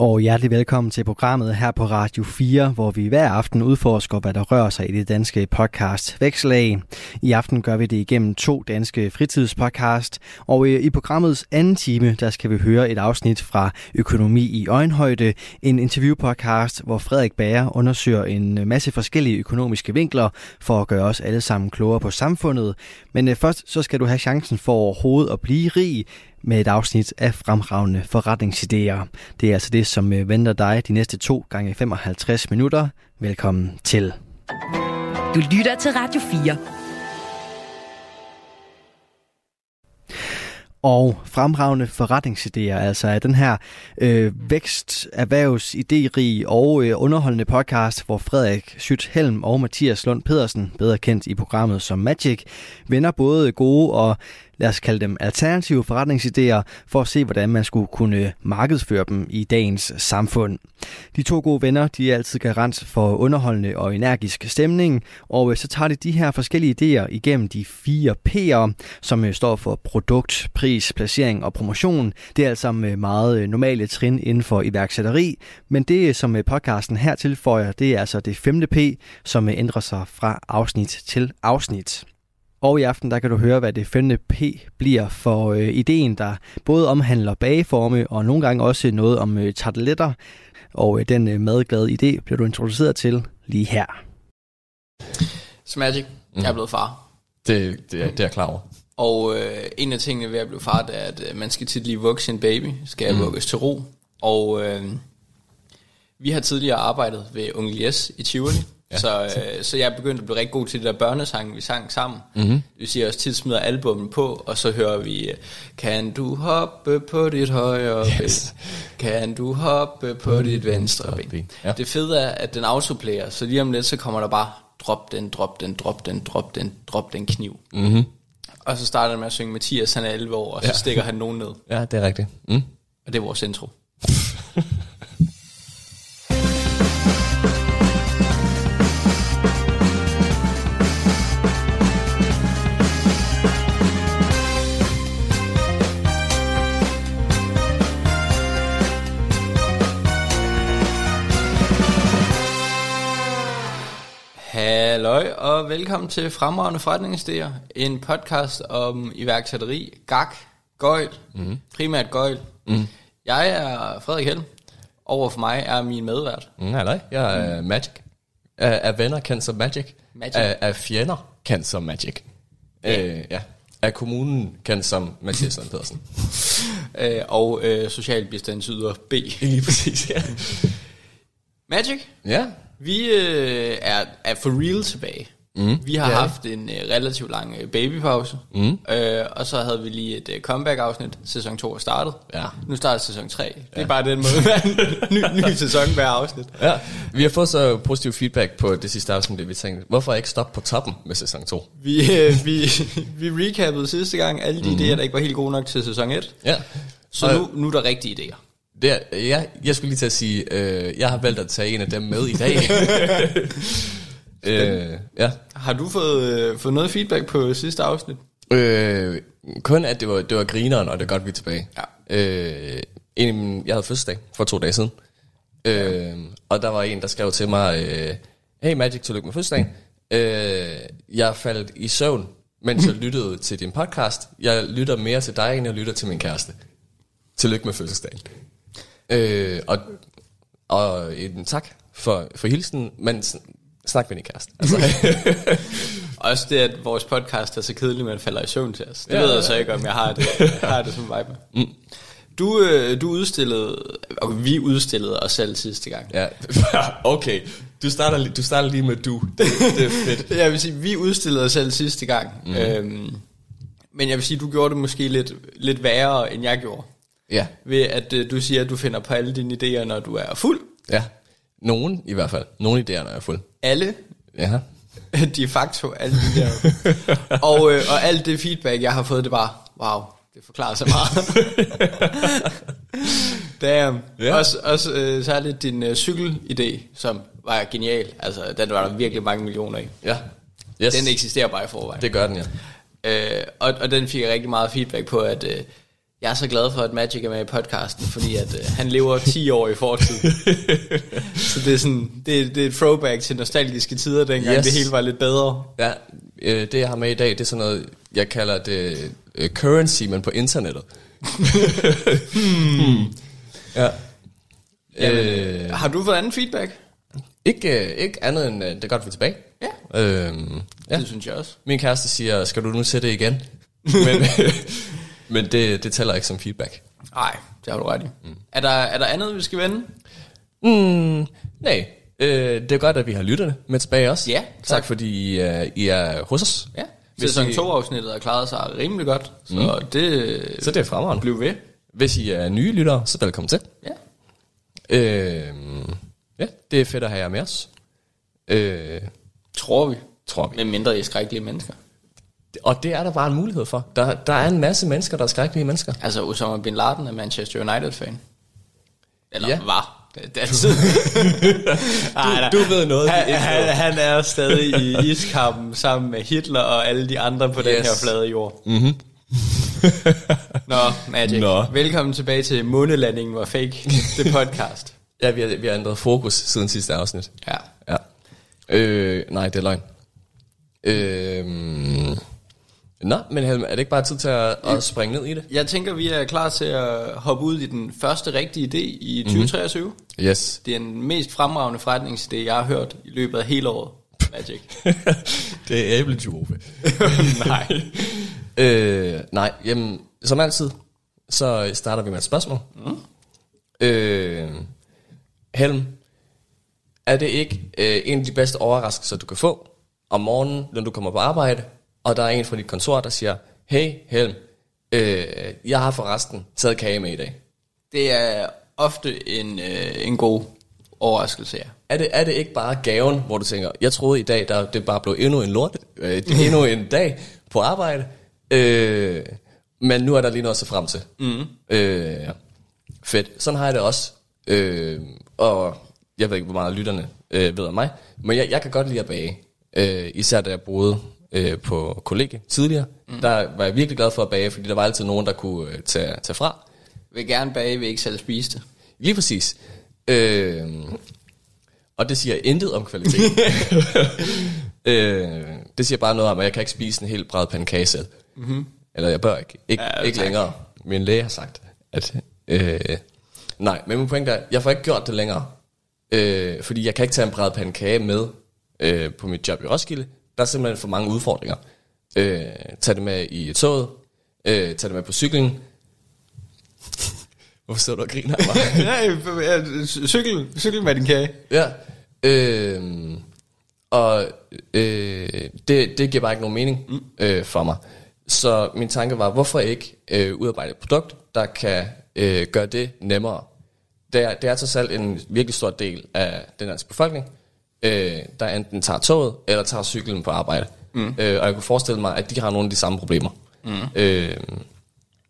Og hjertelig velkommen til programmet her på Radio 4, hvor vi hver aften udforsker, hvad der rører sig i det danske podcast Vækslag. I aften gør vi det igennem to danske fritidspodcast, og øh, i programmets anden time, der skal vi høre et afsnit fra Økonomi i øjenhøjde, en interviewpodcast, hvor Frederik Bager undersøger en masse forskellige økonomiske vinkler for at gøre os alle sammen klogere på samfundet. Men øh, først så skal du have chancen for overhovedet at blive rig, med et afsnit af fremragende forretningsidéer. Det er altså det, som øh, venter dig de næste to gange 55 minutter. Velkommen til. Du lytter til Radio 4. og fremragende forretningsidéer, altså af den her øh, vækst, erhvervs, idérige og øh, underholdende podcast, hvor Frederik Syt Helm og Mathias Lund Pedersen, bedre kendt i programmet som Magic, vender både gode og lad os kalde dem alternative forretningsidéer, for at se, hvordan man skulle kunne markedsføre dem i dagens samfund. De to gode venner, de er altid garant for underholdende og energisk stemning, og øh, så tager de de her forskellige idéer igennem de fire P'er, som øh, står for produkt, pris, placering og promotion. Det er altså meget normale trin inden for iværksætteri, men det, som podcasten her tilføjer, det er altså det femte P, som ændrer sig fra afsnit til afsnit. Og i aften der kan du høre, hvad det femte P bliver for øh, ideen, der både omhandler bageforme og nogle gange også noget om øh, tarteletter. Og øh, den øh, madglade idé bliver du introduceret til lige her. Smagic, mm. jeg er blevet far. Det, det, er, det er jeg klar over. Og øh, en af tingene ved at blive far, det er, at øh, man skal tit lige vokse sin baby. Skal mm. vugges til ro. Og øh, vi har tidligere arbejdet ved Onkel Jes i Tivoli. Ja. Så, øh, så jeg er begyndt at blive rigtig god til det der børnesang, vi sang sammen. Mm-hmm. Det vil sige, at jeg også tit smider albummet på, og så hører vi, kan du hoppe på dit højre yes. ben? Kan du hoppe på dit venstre ben? Ja. Det fede er, at den autoplayer, så lige om lidt, så kommer der bare, drop den, drop den, drop den, drop den, drop den kniv. Mm-hmm. Og så starter den med at synge Mathias, han er 11 år, og så ja. stikker han nogen ned. Ja, det er rigtigt. Mm. Og det er vores intro. Halløj, og velkommen til Fremragende Forretningsidéer, en podcast om iværksætteri, gak, gøjl, mm. primært gøjl. Mm. Jeg er Frederik Helm, over for mig er min medvært. Mm, halløj, jeg er mm. Magic. Er, er venner kendt som Magic. Magic. Er, er fjender kendt som Magic. Ja. Øh, ja. Er kommunen kendt som Mathias Sand Pedersen. øh, og øh, socialbistandsyder B. Lige præcis, ja. Magic? Ja. Vi øh, er, er for real tilbage. Mm. Vi har ja. haft en øh, relativt lang øh, babypause, mm. øh, og så havde vi lige et øh, comeback-afsnit. Sæson 2 er startet. Ja. Nu starter sæson 3. Ja. Det er bare den måde, ny, ny sæson hver afsnit. Ja. Vi har fået så positiv feedback på det sidste afsnit, det vi tænkte, hvorfor ikke stoppe på toppen med sæson 2? Vi, øh, vi, vi recappede sidste gang alle de mm. idéer, der ikke var helt gode nok til sæson 1. Ja. Så nu, nu er der rigtige idéer. Det er, ja, jeg skulle lige til at sige, øh, jeg har valgt at tage en af dem med i dag. øh, ja. Har du fået, øh, fået noget feedback på sidste afsnit? Øh, kun at det var, det var grineren, og det er godt, vi er tilbage. Ja. Øh, en, jeg havde fødselsdag for to dage siden. Øh, og der var en, der skrev til mig, øh, hey Magic, tillykke med fødselsdagen. Øh, jeg faldt i søvn, mens jeg lyttede til din podcast. Jeg lytter mere til dig, end jeg lytter til min kæreste. Tillykke med fødselsdagen. Øh, og, og en tak for, for hilsen, men snak med din kæreste. Altså. Også det, at vores podcast er så kedelig, at man falder i søvn til os. Det ja, ved jeg så ikke, om jeg har det, jeg har det som vibe med. Mm. Du, øh, du udstillede, og vi udstillede os selv sidste gang. Ja, okay. Du starter, du starter lige med du. Det, det er fedt. jeg vil sige, vi udstillede os selv sidste gang. Mm. Øhm, men jeg vil sige, du gjorde det måske lidt, lidt værre, end jeg gjorde. Ja. Ved at øh, du siger, at du finder på alle dine idéer, når du er fuld. Ja. Nogen i hvert fald. Nogle idéer, når jeg er fuld. Alle? Ja. De facto alle de der. og, øh, og alt det feedback, jeg har fået, det var, wow, Det forklarer så meget. Damn. Ja. Også, også øh, særligt din øh, cykelidé, som var genial. Altså, den var der virkelig mange millioner i. Ja. Yes. Den eksisterer bare i forvejen. Det gør den, ja. Øh, og, og den fik jeg rigtig meget feedback på, at øh, jeg er så glad for, at Magic er med i podcasten, fordi at øh, han lever 10 år i fortid. så det er sådan, det, det er et throwback til nostalgiske tider, dengang Yes. det hele var lidt bedre. Ja, øh, det jeg har med i dag, det er sådan noget, jeg kalder det øh, currency, men på internettet. hmm. Ja. Øh, Har du fået anden feedback? ikke, øh, ikke andet end, øh, det er godt, vi er tilbage. Ja. Øhm, ja. Det synes jeg også. Min kæreste siger, skal du nu sætte det igen? men men det, det tæller ikke som feedback. Nej, det har du ret i. Mm. Er, der, er der andet, vi skal vende? Mm, nej, øh, det er godt, at vi har lytterne med tilbage også. Ja, tak. tak. fordi I, er- I er hos os. Ja. Hvis Sæson I- 2-afsnittet har klaret sig rimelig godt, så mm. det, Så det er fremragende. blev ved. Hvis I er nye lyttere, så velkommen til. Ja. Øh, ja, det er fedt at have jer med os. Øh, Tror vi. tror vi. Med mindre I er skrækkelige mennesker. Og det er der bare en mulighed for. Der, der er en masse mennesker, der er skrækkelige mennesker. Altså, Osama Bin Laden er Manchester United-fan. Eller Ja. var. Altid. Ej, du ved noget, han, han, han er stadig i iskampen sammen med Hitler og alle de andre på yes. den her flade jord. Mm-hmm. Nå, Magic. Nå. Velkommen tilbage til Månelandingen var fake. Det podcast. Ja, vi har, vi har ændret fokus siden sidste afsnit. Ja. Ja. Øh, nej, det er løgn. Øh, nå, men Helm, er det ikke bare tid til at, at springe ned i det? Jeg tænker, vi er klar til at hoppe ud i den første rigtige idé i 2023. Mm-hmm. Yes. Det er den mest fremragende forretningsidé, jeg har hørt i løbet af hele året. Magic. det er æblejuve. Nej. øh, nej, jamen, som altid, så starter vi med et spørgsmål. Mm. Øh, Helm, er det ikke øh, en af de bedste overraskelser, du kan få om morgenen, når du kommer på arbejde, og der er en fra dit kontor, der siger, hey Helm, øh, jeg har forresten taget kage med i dag. Det er ofte en, øh, en god overraskelse, ja. Er det, er det ikke bare gaven, hvor du tænker, jeg troede i dag, der det bare blev endnu en lort, øh, endnu en dag på arbejde, øh, men nu er der lige noget at se frem til. Mm. Øh, ja. fedt. Sådan har jeg det også. Øh, og jeg ved ikke, hvor meget lytterne øh, ved om mig, men jeg, jeg kan godt lide at bage. Øh, især da jeg boede øh, på kollegie tidligere, mm. der var jeg virkelig glad for at bage, fordi der var altid nogen, der kunne øh, tage, tage fra. Vil gerne bage, vil ikke selv spise det. Lige præcis. Øh, og det siger intet om kvalitet. øh, det siger bare noget om, at jeg kan ikke spise en helt bred pandekage selv. Mm-hmm. Eller jeg bør ikke. Ikke, Ja, ikke tak. længere. Min læge har sagt, at... Øh, nej, men min pointe er, jeg får ikke gjort det længere. Øh, fordi jeg kan ikke tage en bred pandekage med øh, på mit job i Roskilde. Der er simpelthen for mange udfordringer. Øh, tag det med i toget. Øh, tag det med på cyklen. Hvorfor sidder du og griner af mig? Nej, cykel, cykel med din kage. Ja. Øh, og øh, det, det giver bare ikke nogen mening mm. øh, for mig. Så min tanke var, hvorfor ikke øh, udarbejde et produkt, der kan øh, gøre det nemmere? Det er, det er trods alt en virkelig stor del af den danske befolkning, øh, der enten tager toget eller tager cyklen på arbejde. Mm. Øh, og jeg kunne forestille mig, at de har nogle af de samme problemer. Mm. Øh,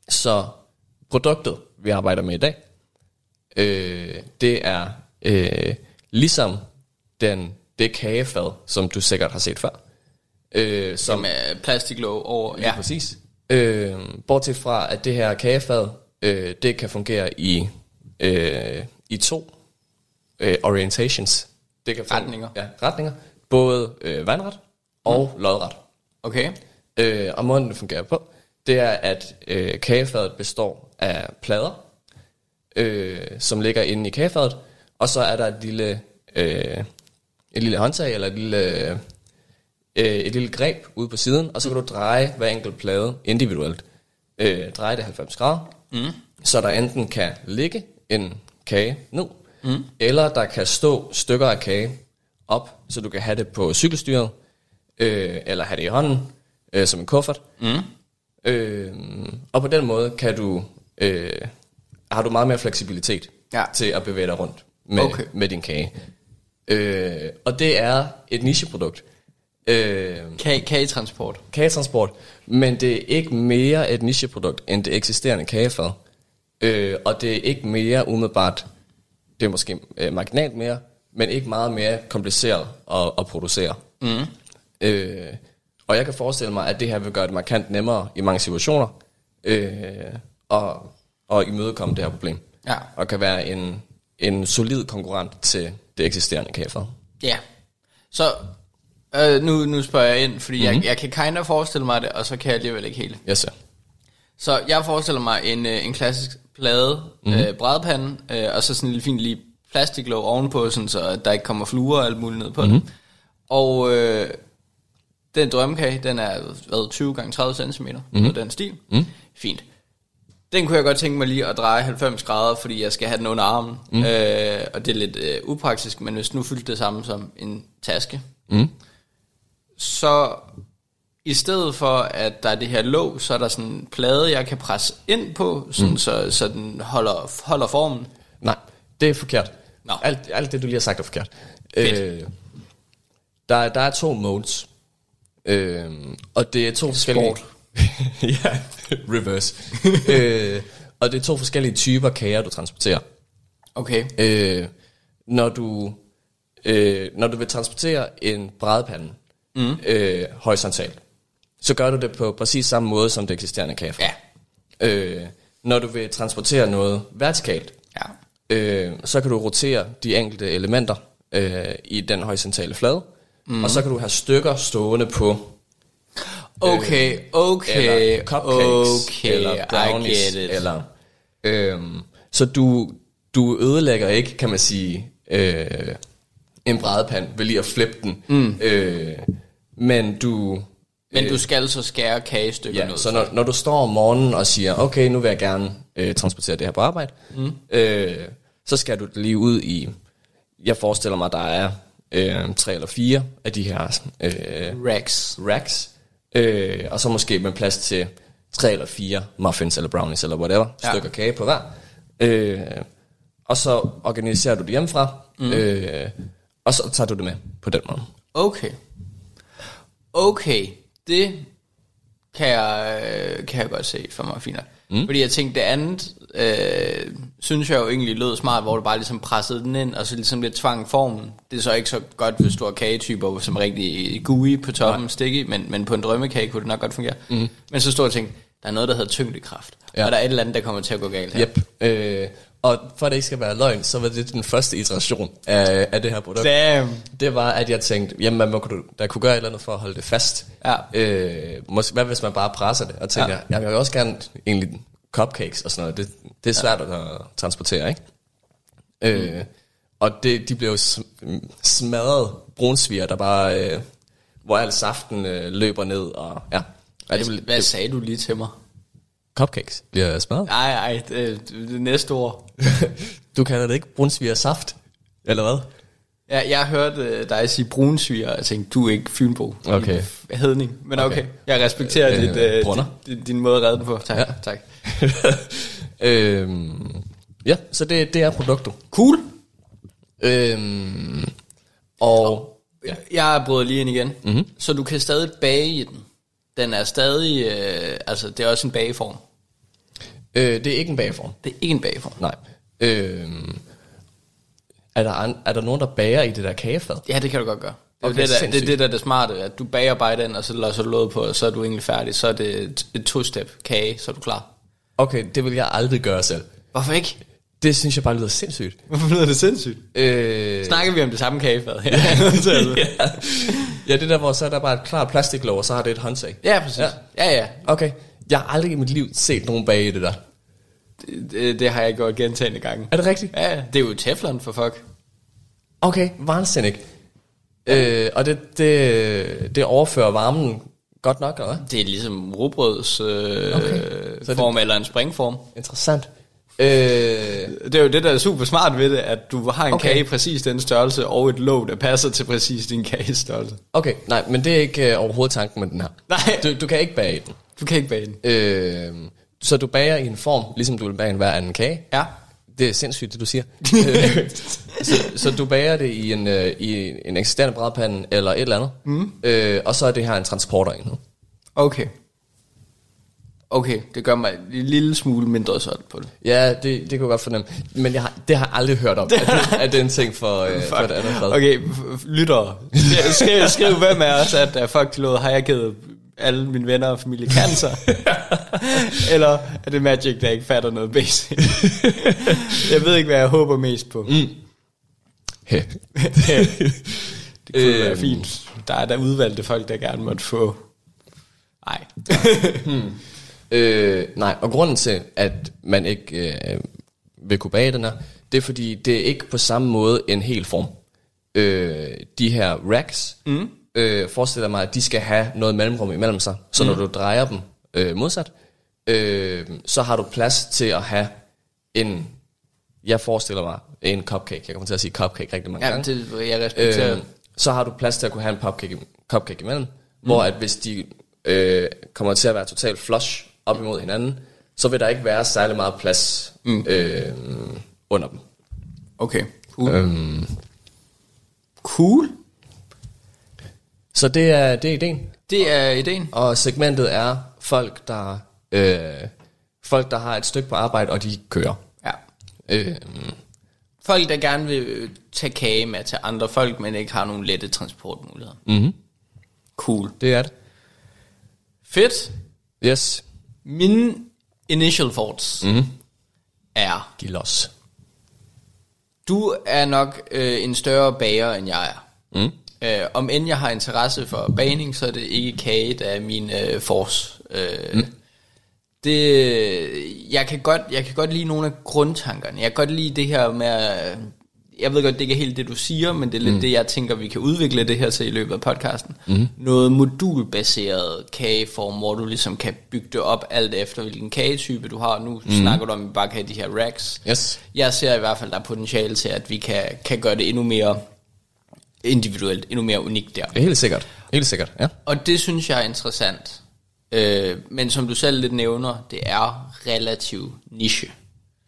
så produktet, vi arbejder med i dag, øh, det er øh, ligesom den, det kagefad, som du sikkert har set før. Øh, som, Med plastiklåg over. ja, præcis. Øh, bortset fra, at det her kagefad, øh, det kan fungere i, øh, i to øh, orientations. Det kan Retninger. Ja, retninger. Både øh, vandret og mm. lodret. Okay. Øh, og måden det fungerer på, det er, at øh, kagefadet består af plader, øh, som ligger inde i kagefadet, og så er der et lille, øh, et lille håndtag, eller et lille, øh, et lille greb ude på siden, og så kan du dreje hver enkelt plade individuelt. Øh, dreje det 90 grader, mm. så der enten kan ligge en kage ned, mm. eller der kan stå stykker af kage op, så du kan have det på cykelstyret, øh, eller have det i hånden, øh, som en kuffert. Mm. Øh, og på den måde kan du, øh, har du meget mere fleksibilitet Ja. til at bevæge dig rundt med, Okay. med din kage. Øh, og det er et nicheprodukt. Øh, Kage, kagetransport. kagetransport, men det er ikke mere et nicheprodukt end det eksisterende kagefad. Øh, og det er ikke mere umiddelbart, det er måske øh, marginalt mere, men ikke meget mere kompliceret at, at producere. Mm. Øh, og jeg kan forestille mig, at det her vil gøre det markant nemmere i mange situationer, øh, og, og imødekomme det her problem. Ja. Og kan være en, en solid konkurrent til det eksisterende kagefad. Ja. Så øh, nu, nu spørger jeg ind, fordi mm-hmm. jeg, jeg kan kind of forestille mig det, og så kan jeg alligevel ikke helt. Yes, sir. Så jeg forestiller mig en, øh, en klassisk plade, mm-hmm. øh, brædpande, øh, og så sådan en lille fin lige plastiklåg ovenpå, sådan, så der ikke kommer fluer og alt muligt ned på mm-hmm. den. Og øh, den drømmekage, den er hvad, 20 gange 30 cm, mm-hmm. den stil. Mm. Fint. Den kunne jeg godt tænke mig lige at dreje 90 grader, fordi jeg skal have den under armen. Mm. Øh, og det er lidt øh, upraktisk, men hvis nu fyldte det samme som en taske, Mm. så i stedet for, at der er det her låg, så er der sådan en plade, jeg kan presse ind på, sådan, mm. så, så den holder, holder formen. Nej, det er forkert. Nå. Alt, alt det, du lige har sagt, er forkert. Fedt. Øh, der, der er to modes. Øh, og det er to forskellige... ja, reverse. øh, og det er to forskellige typer kager, du transporterer. Okay. Øh, når du øh, når du vil transportere en brædepande mm. øh, horisontalt, så gør du det på præcis samme måde som det eksisterende kaffe. Ja. Øh, når du vil transportere noget vertikalt, Ja. øh, så kan du rotere de enkelte elementer øh, i den horisontale flade, mm. og så kan du have stykker stående på Okay, okay, eller cupcakes, okay, eller brownies, eller øhm, så du du ødelægger ikke, kan man sige, øh, en brædepand ved lige at flippe den, mm. øh, men du Men du skal så skære kagestykker Ja, ned. så når, når du står om morgenen og siger, okay, nu vil jeg gerne øh, transportere det her på arbejde, mm. øh, så skal du det lige ud i, jeg forestiller mig, der er øh, tre eller fire af de her øh, Racks. racks, øh, og så måske med plads til tre eller fire muffins eller brownies eller whatever, ja. stykker kage på hver. Øh, og så organiserer du det hjemmefra, mm. øh, og så tager du det med på den måde. Okay. Okay, det kan jeg, øh, kan jeg godt se for mig fint. Mm. Fordi jeg tænkte, det andet, øh, synes jeg jo egentlig lød smart, hvor du bare ligesom pressede den ind, og så ligesom lidt tvang formen. Det er så ikke så godt, hvis du har kagetyper, som er rigtig gooey på toppen, sticky, men, men på en drømmekage kunne det nok godt fungere. Mm. Men så stod jeg og tænkte, der er noget, der hedder tyngdekraft. Ja. Og der er et eller andet, der kommer til at gå galt her. Yep. Øh, og for at det ikke skal være løgn, så var det den første iteration af, af det her produkt. Damn. Det var, at jeg tænkte, jamen, man kunne- der kunne gøre et eller andet for at holde det fast. Ja. Øh, måske, hvad hvis man bare presser det? Og tænker, Ja. ja. jeg vil også gerne egentlig cupcakes og sådan noget. Det, det er svært ja. at transportere, ikke? Øh, og det, de blev smadret brunsviger, der bare, øh, hvor al saften øh, løber ned. Og, ja. Det, Hvad, vil- hvad det, sagde du lige til mig? Cupcakes bliver smadret. Nej, nej, det, næste ord. Du kalder det ikke brunsviger saft? Eller hvad? Ja, jeg hørte øh, dig sige brunsviger, og jeg tænkte, du er ikke Fynbo. Okay. Hedning. Men okay, Okay. jeg respekterer Øh, dit, øh, Brønder. din, din, måde at redde den på. Tak, ja. Tak. øhm, ja, så det, det er produktet. Cool. Øhm, og Ja. Jeg brød lige ind igen. Mm-hmm. Så du kan stadig bage i den. Den er stadig, øh, altså det er også en bageform. Øh, det er ikke en bageform. Det er ikke en bageform. Nej. Øhm, er, der, an, er der nogen, der bager i det der kagefad? Ja, det kan du godt gøre. Det er Okay, det, der, det, sindssygt. det, der er det smarte, at du bager bare den, og så låser du låget på, og så er du egentlig færdig. Så er det et, et to-step kage, så er du klar. Okay, det vil jeg aldrig gøre selv. Hvorfor ikke? Det synes jeg bare lyder sindssygt. Hvorfor lyder det sindssygt? Øh, Snakker vi om det samme kagefad? Ja, ja. ja, det der, hvor så er der bare et klart plastiklåg, og så har det et håndtag. ja præcis. Ja. ja, ja. Okay, jeg har aldrig i mit liv set nogen bage i det der. Det, det, det har jeg gjort gentagende gange. Er det rigtigt? Ja, ja. det er jo teflon for fuck. Okay, wahnsinnig. Øh, og det, det, det overfører varmen godt nok, eller hvad? Det er ligesom rugbrøds øh, Okay. Så det- form, eller en springform. Interessant. Øh, Det er jo det, der er super smart ved det, at du har en Okay. kage præcis den størrelse, og et låg, der passer til præcis din kagestørrelse. okay, nej, men det er ikke øh, overhovedet tanken med den her. Nej. Du, du kan ikke bage den. Du kan ikke bage den. Øh, så du bager i en form, ligesom du vil bage en hver anden kage. Ja. Det er sindssygt, det du siger. øh, så, så du bager det i en, øh, i en eksisterende brædpande eller et eller andet, mm. øh, og så er det her en transporterenhed. Okay. Okay, det gør mig en lille smule mindre solgt på det. Ja, det, det kan jeg godt fornemme. Men jeg har, det har jeg aldrig hørt om, at det, at det er en ting for, øh, for et andet fad. Okay, lyttere. Skriv, skriv, hvem af os, at uh, fuck, de lod, har jeg givet alle mine venner og familie cancer? Eller er det Magic, der ikke fatter noget basic? jeg ved ikke, hvad jeg håber mest på. Mm. Hey. det kunne øhm. være fint. Der er der udvalgte folk, der gerne måtte få... Nej. hmm. Øh, nej, og grunden til, at man ikke øh, vil kunne bage den her, det er fordi, det er ikke på samme måde en hel form. Øh, de her racks, mm øh, forestiller mig, at de skal have noget mellemrum imellem sig. Så mm. når du drejer dem øh, modsat, øh, så har du plads til at have en, jeg forestiller mig, en cupcake. Jeg kommer til at sige cupcake rigtig mange ja, gange. det jeg respekterer. Øh, så har du plads til at kunne have en cupcake, cupcake imellem, mm. hvor at hvis de øh, kommer til at være totalt flush op imod hinanden, så vil der ikke være særlig meget plads mm. øh, under dem. Okay, cool. Øhm, cool. Så det er, det er ideen. Det er ideen. Og segmentet er folk, der, øh, folk, der har et stykke på arbejde, og de kører. Ja. Øh, folk, der gerne vil tage kage med til andre folk, men ikke har nogen lette transportmuligheder. Mm-hmm. Cool. Det er det. Fedt. Yes. Min initial thoughts mm-hmm. er... Giv los. Du er nok øh, en større bager, end jeg er. Mm. Øh, om end jeg har interesse for baning, så er det ikke kage, der er min øh, force. Øh, mm. Det, jeg, kan godt, jeg kan godt lide nogle af grundtankerne. Jeg kan godt lide det her med, jeg ved godt, det ikke er helt det, du siger, men det er lidt mm. det, jeg tænker, vi kan udvikle det her til i løbet af podcasten. Mm. Noget modulbaseret kageform, hvor du ligesom kan bygge det op alt efter, hvilken kagetype du har. Nu mm. snakker du om, at vi bare kan have de her racks. Yes. Jeg ser i hvert fald, der er potentiale til, at vi kan, kan gøre det endnu mere individuelt, endnu mere unikt der. Ja, helt sikkert. Helt sikkert, ja. Og det synes jeg er interessant. Øh, men som du selv lidt nævner, det er relativt niche.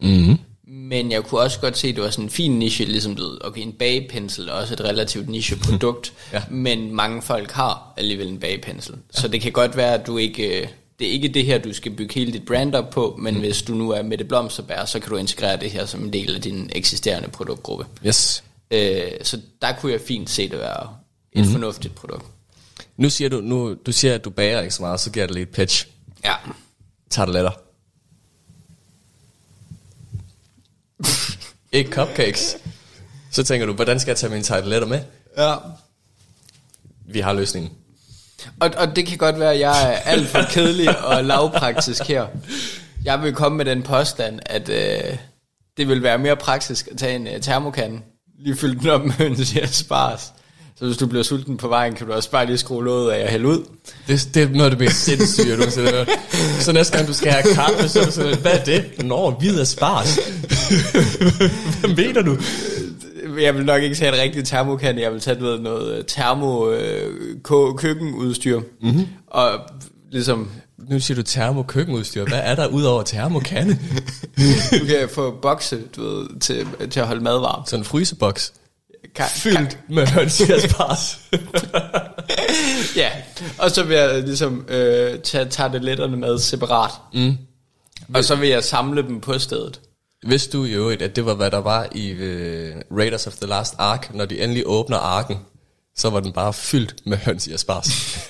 Mm-hmm. Men jeg kunne også godt se, at det var sådan en fin niche, ligesom du ved, okay, en bagepensel er også et relativt niche produkt, ja. men mange folk har alligevel en bagepensel. Ja. Så det kan godt være, at du ikke, det er ikke det her, du skal bygge hele dit brand op på, men mm. hvis du nu er med det blomsterbær, så kan du integrere det her som en del af din eksisterende produktgruppe. Yes. Øh, så der kunne jeg fint se det være et mm-hmm. fornuftigt produkt. Nu siger du, nu, du siger, at du bager ikke så meget, så giver det lidt pitch. Ja. lettere. ikke cupcakes. Så tænker du, hvordan skal jeg tage mine tarteletter med? Ja. Vi har løsningen. Og, og det kan godt være, at jeg er alt for kedelig og lavpraktisk her. Jeg vil komme med den påstand, at øh, det vil være mere praktisk at tage en øh, termokande, lige fylde den op med høns i spars. Så hvis du bliver sulten på vejen, kan du også bare lige skrue låget af og hælde ud. Det, det er noget af det mest sindssyge, du har hørt. Så næste gang du skal have kaffe, så er du sådan, hvad er det? Nå, hvid af spars. hvad mener du? Jeg vil nok ikke tage et rigtigt termokan, jeg vil tage noget, noget termo øh, køkkenudstyr. Mm-hmm. Og ligesom... Nu siger du termo køkkenudstyr. Hvad er der ud over termokande? du kan få bokse, du ved, til, til at holde mad varm. Sådan en fryseboks. Kan, Fyldt kan. med hønsiaspars. ja, og så vil jeg ligesom øh, tage tarteletterne med separat. Mm. Og så vil jeg samle dem på stedet. Hvis du i øvrigt, at det var hvad der var i uh, Raiders of the Last Ark, når de endelig åbner arken, så var den bare fyldt med høns i asparges.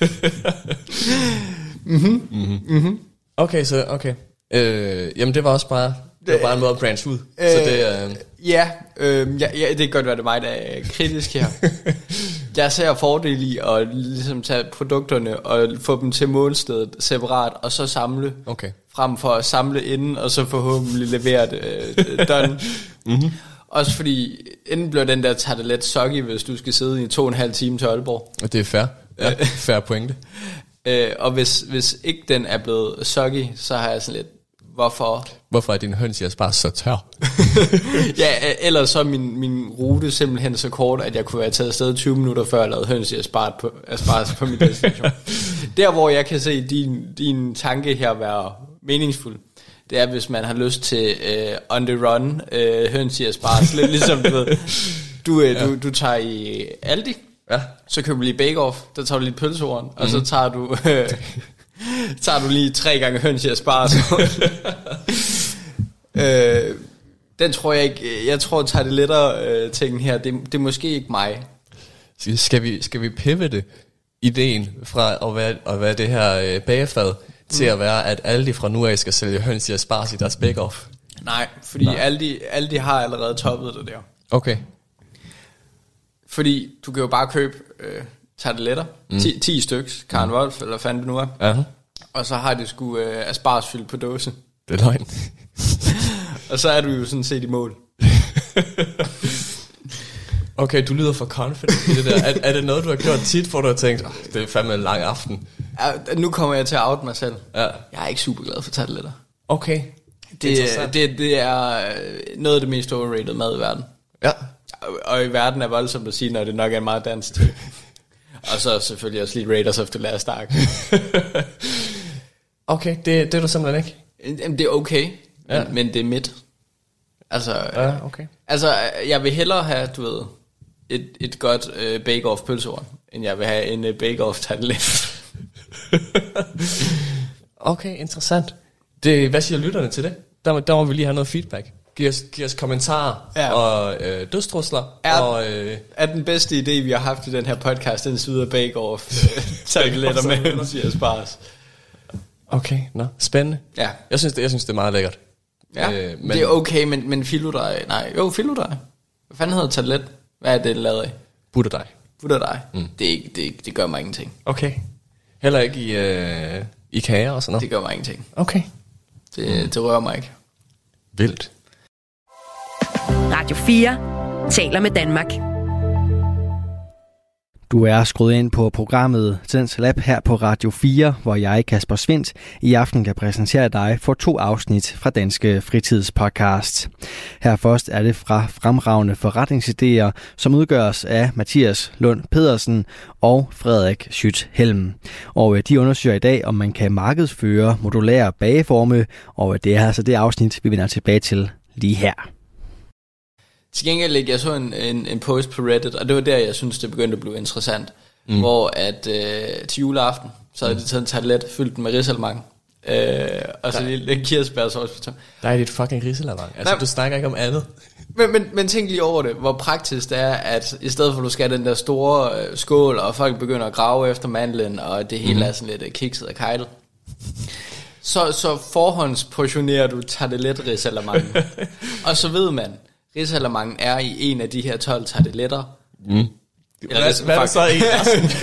mm-hmm. Mm-hmm. Mm-hmm. Okay, så okay. Øh, jamen det var også bare, det var bare en måde at branch ud. Øh, så det, øh, ja, øh, ja, ja, det kan godt være, det er mig, der er kritisk her. jeg ser fordel i at ligesom tage produkterne og få dem til målstedet separat, og så samle, okay. frem for at samle inden, og så forhåbentlig levere det øh, done. mm-hmm. Også fordi, enten bliver den der tartelet soggy, hvis du skal sidde i to og en halv time til Aalborg. Og det er fair. Ja, fair pointe. Øh, og hvis, hvis ikke den er blevet soggy, så har jeg sådan lidt, hvorfor? Hvorfor er din høns bare så tør? ja, ellers så er min, min rute simpelthen så kort, at jeg kunne være taget afsted 20 minutter før jeg lavede høns i sparet på, asparges på min destination. Der hvor jeg kan se din, din tanke her være meningsfuld, det er, hvis man har lyst til uh, on the run uh, høns i Aspars. Lidt ligesom, du ved, du, uh, ja. du, du tager i Aldi, Ja. så køber du lige Bake Off, der tager du lige pølsehorn, mm. og så tager du, uh, tager du lige tre gange høns i Aspars. uh, den tror jeg ikke, jeg tror, tager det lettere uh, ting her, det, det er måske ikke mig. Skal vi, skal vi pivote ideen fra at være, at være det her øh, bagefad til at være, at Aldi fra nu af skal sælge høns i Aspars i deres bake-off? Nej, fordi Nej. Aldi, Aldi har allerede toppet det der. Okay. Fordi du kan jo bare købe øh, tarteletter, mm. 10, 10 styks, Karen mm. Wolf, eller fanden det nu er. Ja, Og så har det sgu øh, asparsfyldt på dåse. det er løgn. Og så er du jo sådan set i mål. Okay, du lyder for confident i det der. Er, er det noget, du har gjort tit, hvor du har tænkt, oh, det er fandme en lang aften? Ja, nu kommer jeg til at out mig selv. Ja. Jeg er ikke super glad for tarteletter. Okay. Det, Interessant. det, det er øh, noget af det mest overrated mad i verden. Ja. Og, og i verden er voldsomt at sige, når det nok er en meget dansk ting. Og så selvfølgelig også lige Raiders of the Last Ark. Okay, det, det er du simpelthen ikke? Jamen, det er okay, Ja. men, men det er midt. Altså, Ja, okay. altså, jeg vil hellere have, du ved, et, et godt øh, bake-off pølsehorn, end jeg vil have en øh, bake-off tartelet. Okay, interessant. Det, hvad siger lytterne til det? Der, der må vi lige have noget feedback. Giv os, giv os kommentarer Ja. og øh, dødstrusler. Er- og, øh, er den bedste idé, vi har haft i den her podcast, den syder bake-off tarteletter med høns i asparges. okay, nå, spændende. Ja, Jeg synes, det, jeg synes, det er meget lækkert. ja Øh, men- det er okay, men, men filodrej, nej, jo, filodrej. Hvad fanden hedder tartelet? Hvad er det lavet af? Butterdej. Butterdej. Mm. Det, er ikke- det, det gør mig ingenting. Okay. Heller ikke i, øh, i kager og sådan noget? Det gør mig ingenting. Okay. Det, mm. det rører mig ikke. Vildt. Radio 4 taler med Danmark. Du er skruet ind på programmet Tidens Lab her på Radio 4, hvor jeg, Kasper Svindt, i aften kan præsentere dig for to afsnit fra Danske Fritidspodcast. Her først er det fra fremragende forretningsidéer, som udgøres af Mathias Lund Pedersen og Frederik Schütt Helm. Og øh, de undersøger i dag, om man kan markedsføre modulære bageforme, og øh, det er altså det afsnit, vi vender tilbage til lige her. Til gengæld jeg så en, en, en post på Reddit, og det var der, jeg synes, det begyndte at blive interessant. Mm. Hvor at øh, til juleaften, så havde de taget en tartelet, fyldt den med risalemang. Øh, og så lige lidt kirsebærsauce på toppen. Der er dit fucking risalavang. Altså, Nej. du snakker ikke om andet. Men, men, men tænk lige over det, hvor praktisk det er, at i stedet for at du skal have den der store øh, skål, og folk begynder at grave efter mandlen, og det hele mm. er sådan lidt øh, kikset og kejlet, så, så forhåndsportionerer du tartelet risalamangen. og så ved man, risalamangen er i en af de her 12 tarteletter. Mm. Hvad, hvad er der så i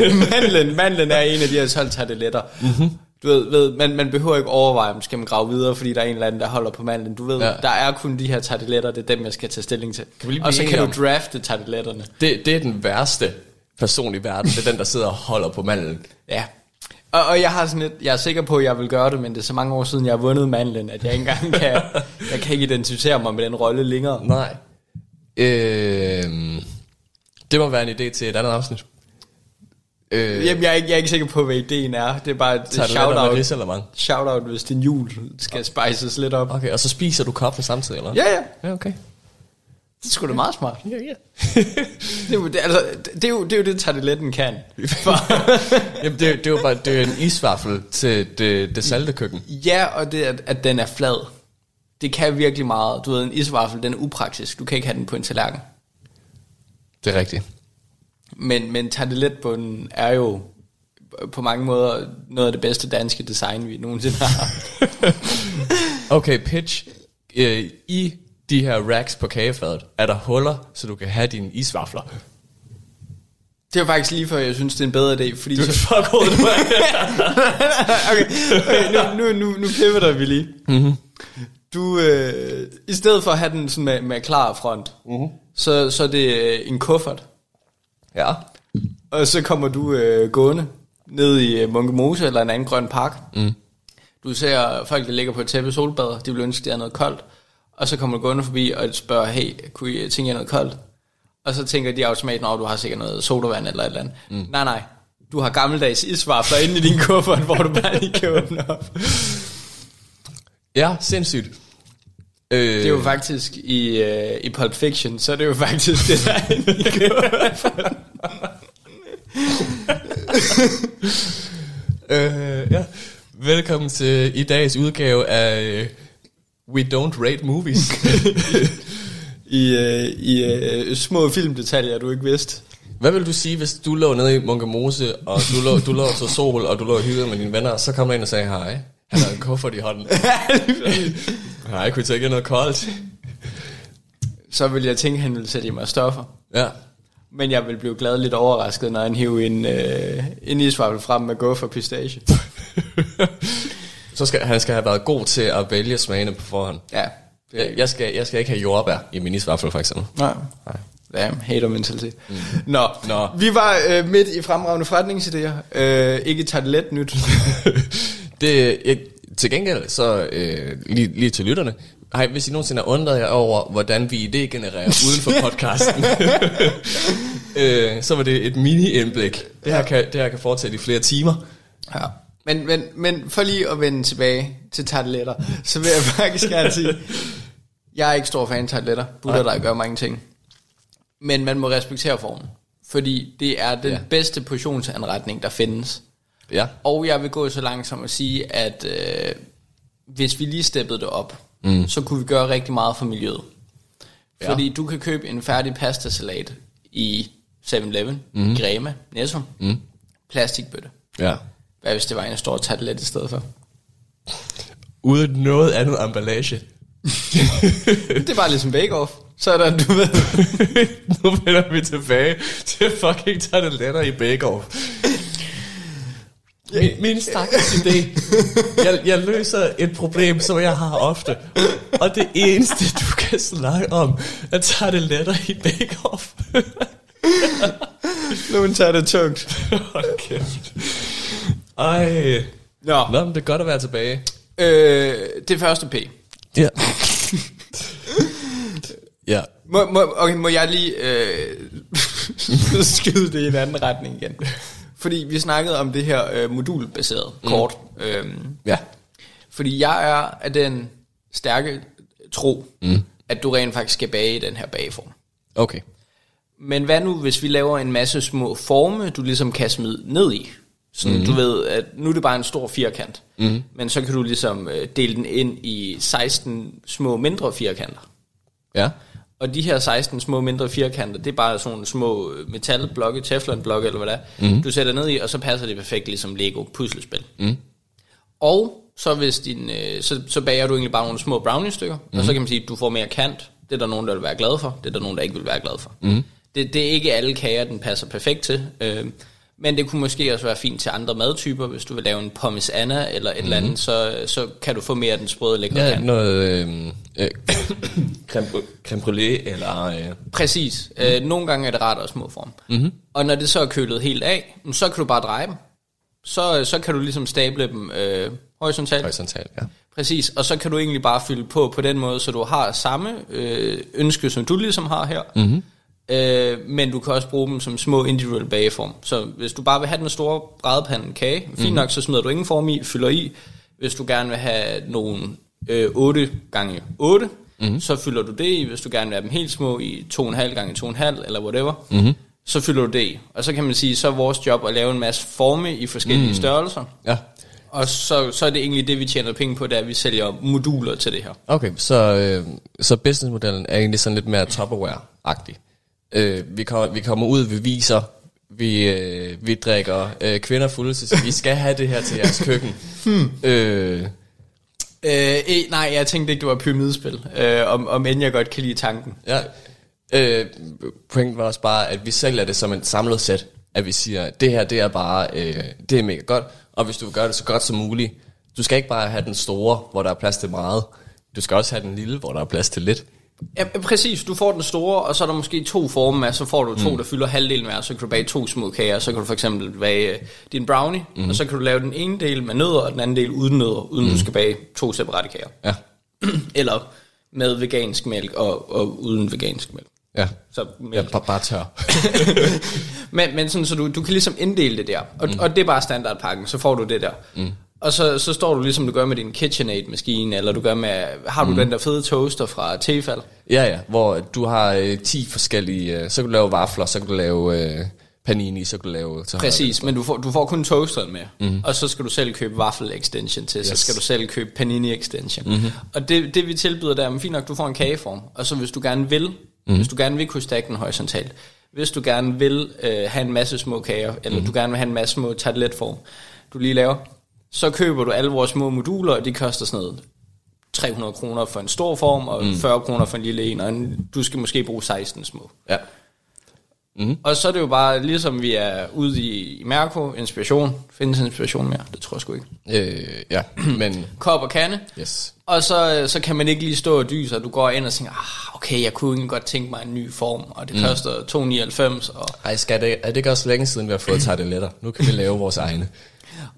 mandlen, mandlen er en af de her 12 tarteletter. Mm-hmm. Du ved, ved man, man behøver ikke overveje, om skal man grave videre, fordi der er en eller anden, der holder på mandlen. Du ved, Ja. der er kun de her tarteletter, det er dem, jeg skal tage stilling til. Kan og så kan du om- drafte tarteletterne. Det, det er den værste person i verden. Det er den, der sidder og holder på mandlen. Ja. Og, og jeg har sådan lidt, jeg er sikker på, at jeg vil gøre det, men det er så mange år siden, jeg har vundet mandlen, at jeg ikke engang kan, jeg kan ikke identificere mig med den rolle længere. Nej. Øh, det må være en idé til et andet afsnit. Øh, Jamen, jeg er, ikke, jeg er ikke sikker på, hvad ideen er. Det er bare et shout-out, shout-out, hvis din jul skal spices lidt op. Okay, og så spiser du koppen samtidig, eller? Ja, ja. Ja, okay. Det er sgu da meget smart. Ja, ja. Det er, jo, det, altså, det, er jo, det er jo det, tarteletten kan. Jamen, det, er- det er jo bare det er en isvaffel til det, det salte køkken. Ja, og det, at, at den er flad. Det kan virkelig meget. Du ved, en isvaffel, den er upraktisk. Du kan ikke have den på en tallerken. Det er rigtigt. Men, men tarteletbunden er jo på mange måder noget af det bedste danske design, vi nogensinde har. Okay, pitch. Øh, I de her racks på kagefadet, er der huller, så du kan have dine isvafler. Det er faktisk lige før, jeg synes, det er en bedre idé, fordi... Du er så, fuck hovedet, okay, okay nu, nu, nu, nu pivoter vi lige. Mm-hmm. Du, øh, i stedet for at have den sådan med, med klar front, mm-hmm. så, så er det øh, en kuffert. Ja. Og så kommer du øh, gående ned i øh, Munke Mose eller en anden grøn park. Mm. Du ser folk, der ligger på et tæppe solbader. De vil ønske, det er noget koldt. Og så kommer du gående forbi og spørger, hey, kunne I tænke jer noget koldt? Og så tænker de automatisk, at du har sikkert noget sodavand eller et eller andet. Mm. Nej, nej. Du har gammeldags isvafler inde i din kuffert, hvor du bare lige kan åbne op. Ja, sindssygt. Øh, Det er jo faktisk i, uh, i Pulp Fiction, så er det jo faktisk det, der er øh, ja. Velkommen til i dags udgave af øh, We Don't Rate Movies. i, uh, i uh, små filmdetaljer, du ikke vidste. Hvad vil du sige, hvis du lå nede i Munkemose, og du lå, du lå så sol, og du lå og hyggede med dine venner, så kom der ind og sagde hej. Han har en kuffert i hånden. Hej, kunne I tage noget koldt? Så ville jeg tænke, at han ville sætte i mig stoffer. Ja. Men jeg vil blive glad lidt overrasket, når han hiver en, øh, en isvaffel frem med guffer pistache. Så skal han skal have været god til at vælge smagene på forhånd. Ja. Jeg, jeg, skal, jeg skal ikke have jordbær i min isvaffel, for eksempel. Nej. Nej. Ja, hater mentalitet. Mm. Nå, Nå. vi var øh, midt i fremragende forretningsidéer. Øh, ikke tager det let nyt. Det, jeg, til gengæld, så øh, lige, lige til lytterne, I, hvis I nogensinde har undret jer over, hvordan vi idégenererer uden for podcasten, øh, så var det et mini-indblik. Det her, kan, det her kan fortsætte i flere timer. ja. Men, men, men for lige at vende tilbage til tarteletter, så vil jeg faktisk gerne sige, jeg er ikke stor fan af tarteletter. Butter, der gør mange ting. Men man må respektere formen. Fordi det er den Ja. bedste portionsanretning, der findes. Ja. Og jeg vil gå så langt som at sige, at øh, hvis vi lige steppede det op, mm. så kunne vi gøre rigtig meget for miljøet. Ja. Fordi du kan købe en færdig pastasalat i 7-Eleven, mm. Grema, Netto, mm. plastikbøtte. Ja. Hvad hvis det var en stor tartelet i stedet for? Uden noget andet emballage. Det er bare ligesom bake-off. Så er der, du ved... nu vender vi tilbage til fucking tarteletter i bake-off. Min, min stakkels idé. Jeg, jeg løser et problem, som jeg har ofte. Og det eneste, du kan snakke om, er tarteletter i bake-off. Nu tager det tungt. Hold kæft. Ej. Nå, Nå, men det er godt at være tilbage. øh, det første P. Ja. ja. Må, må, okay, må jeg lige øh, skyde det i en anden retning igen? Fordi vi snakkede om det her øh, modulbaserede kort. Øhm, Ja. fordi jeg er af den stærke tro, mm. at du rent faktisk skal bage i den her bageform. Okay. Men hvad nu, hvis vi laver en masse små forme, du ligesom kan smide ned i? Sådan, mm. du ved, at nu er det bare en stor firkant. Mm. Men så kan du ligesom øh, dele den ind i 16 små mindre firkanter. Ja. Og de her 16 små mindre firkanter, det er bare sådan små øh, metalblokke, teflonblokke eller hvad det er, mm. du sætter ned i, og så passer det perfekt ligesom Lego puslespil. Mm. Og så hvis din, øh, så, så bager du egentlig bare nogle små brownie-stykker, mm. og så kan man sige, at du får mere kant. Det er der nogen, der vil være glad for, det er der nogen, der ikke vil være glad for. Mm. Det, det er ikke alle kager, den passer perfekt til. Øh, men det kunne måske også være fint til andre madtyper, hvis du vil lave en pommes anna eller et mm. eller andet, så, så kan du få mere af den sprøde lækre Ja, kant. noget øh, øh, creme, brûlée, eller... Øh, Præcis. Mm. Øh, nogle gange er det rart at små form. Mm-hmm. Og når det så er kølet helt af, så kan du bare dreje dem. Så, så kan du ligesom stable dem øh, horisontalt. horisontalt, ja. Præcis. Og så kan du egentlig bare fylde på på den måde, så du har samme øh, ønske, som du ligesom har her. Mm-hmm. Øh, men du kan også bruge dem som små individuelle bageform. Så hvis du bare vil have den store brædepande kage, fint mm-hmm. nok, så smider du ingen form i, fylder i. Hvis du gerne vil have nogle øh, 8 gange 8, mm-hmm. så fylder du det i. Hvis du gerne vil have dem helt små i 2,5 gange 2,5 eller whatever, mm-hmm. så fylder du det i. Og så kan man sige, så er vores job at lave en masse forme i forskellige mm. størrelser. Ja. Og så, så er det egentlig det, vi tjener penge på, det er, at vi sælger moduler til det her. Okay, så, øh, så businessmodellen er egentlig sådan lidt mere Tupperware-agtig. Øh, vi, kommer, vi kommer ud, vi viser, vi, øh, vi drikker øh, kvinder fulde, så vi skal have det her til jeres køkken. hmm. øh, Øh, eh, nej, jeg tænkte ikke, det var pyramidespil, øh, om, om end jeg godt kan lide tanken. ja. Øh, pointen var også bare, at vi sælger det som et samlet sæt. At vi siger, det her det er bare, øh, det er mega godt, og hvis du vil gøre det så godt som muligt, du skal ikke bare have den store, hvor der er plads til meget. Du skal også have den lille, hvor der er plads til lidt. Ja, præcis. Du får den store, og så er der måske to former med, så får du to, mm. der fylder halvdelen hver, så kan du bage to små kager, så kan du for eksempel bage øh, din brownie, mm. og så kan du lave den ene del med nødder, og den anden del uden nødder, uden mm. du skal bage to separate kager. Ja. Eller med vegansk mælk og, og uden vegansk mælk. Ja. Så Ja, mælk. bare, bare tør. men, men sådan, så du, du kan ligesom inddele det der, og, mm. og det er bare standardpakken, så får du det der. Mm. Og så, så står du ligesom du gør med din KitchenAid-maskine, eller du gør med, har du mm. den der fede toaster fra Tefal? Ja, ja, hvor du har øh, 10 forskellige, øh, så kan du lave vafler, så kan du lave øh, panini, så kan du lave... Så Præcis, men du får, du får kun toasteren med, mm. og så skal du selv købe waffle extension til, yes. så skal du selv købe panini extension. Mm-hmm. Og det, det vi tilbyder der, er fint nok, du får en kageform, og så hvis du gerne vil, mm. hvis du gerne vil kunne stakke den horisontalt, hvis du gerne vil øh, have en masse små kager, eller mm. du gerne vil have en masse små tarteletform, du lige laver, så køber du alle vores små moduler, og de koster sådan noget 300 kroner for en stor form, og mm. 40 kroner for en lille en, og du skal måske bruge 16 små. Ja. Mm. Og så er det jo bare, ligesom vi er ude i, i Mærko, inspiration. Findes inspiration mere? Det tror jeg sgu ikke. Øh, ja, men... Kop og kande. Yes. Og så, så kan man ikke lige stå og dyse, og du går ind og tænker, ah, okay, jeg kunne egentlig godt tænke mig en ny form, og det mm. koster 2,99. Og... Ej, skal det, er det ikke også længe siden, vi har fået tarteletter? Nu kan vi lave vores egne.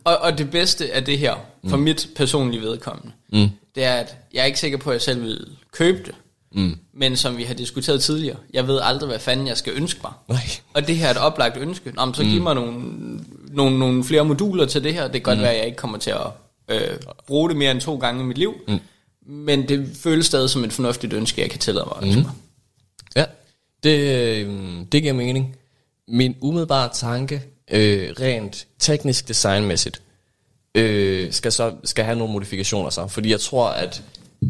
Og, og det bedste af det her, for mm. mit personlige vedkommende, mm. det er, at jeg er ikke sikker på, at jeg selv vil købe det. Mm. Men som vi har diskuteret tidligere, jeg ved aldrig, hvad fanden jeg skal ønske mig. Nej. Og det her er et oplagt ønske. Nå, så mm. giv mig nogle, nogle, nogle flere moduler til det her. Det kan godt mm. være, at jeg ikke kommer til at øh, bruge det mere end to gange i mit liv. Mm. Men det føles stadig som et fornuftigt ønske, jeg kan tillade mig at ønske mm. mig. Ja, det, øh, det giver mening. Min umiddelbare tanke, øh, rent teknisk designmæssigt, øh, skal, så, skal have nogle modifikationer så. Fordi jeg tror, at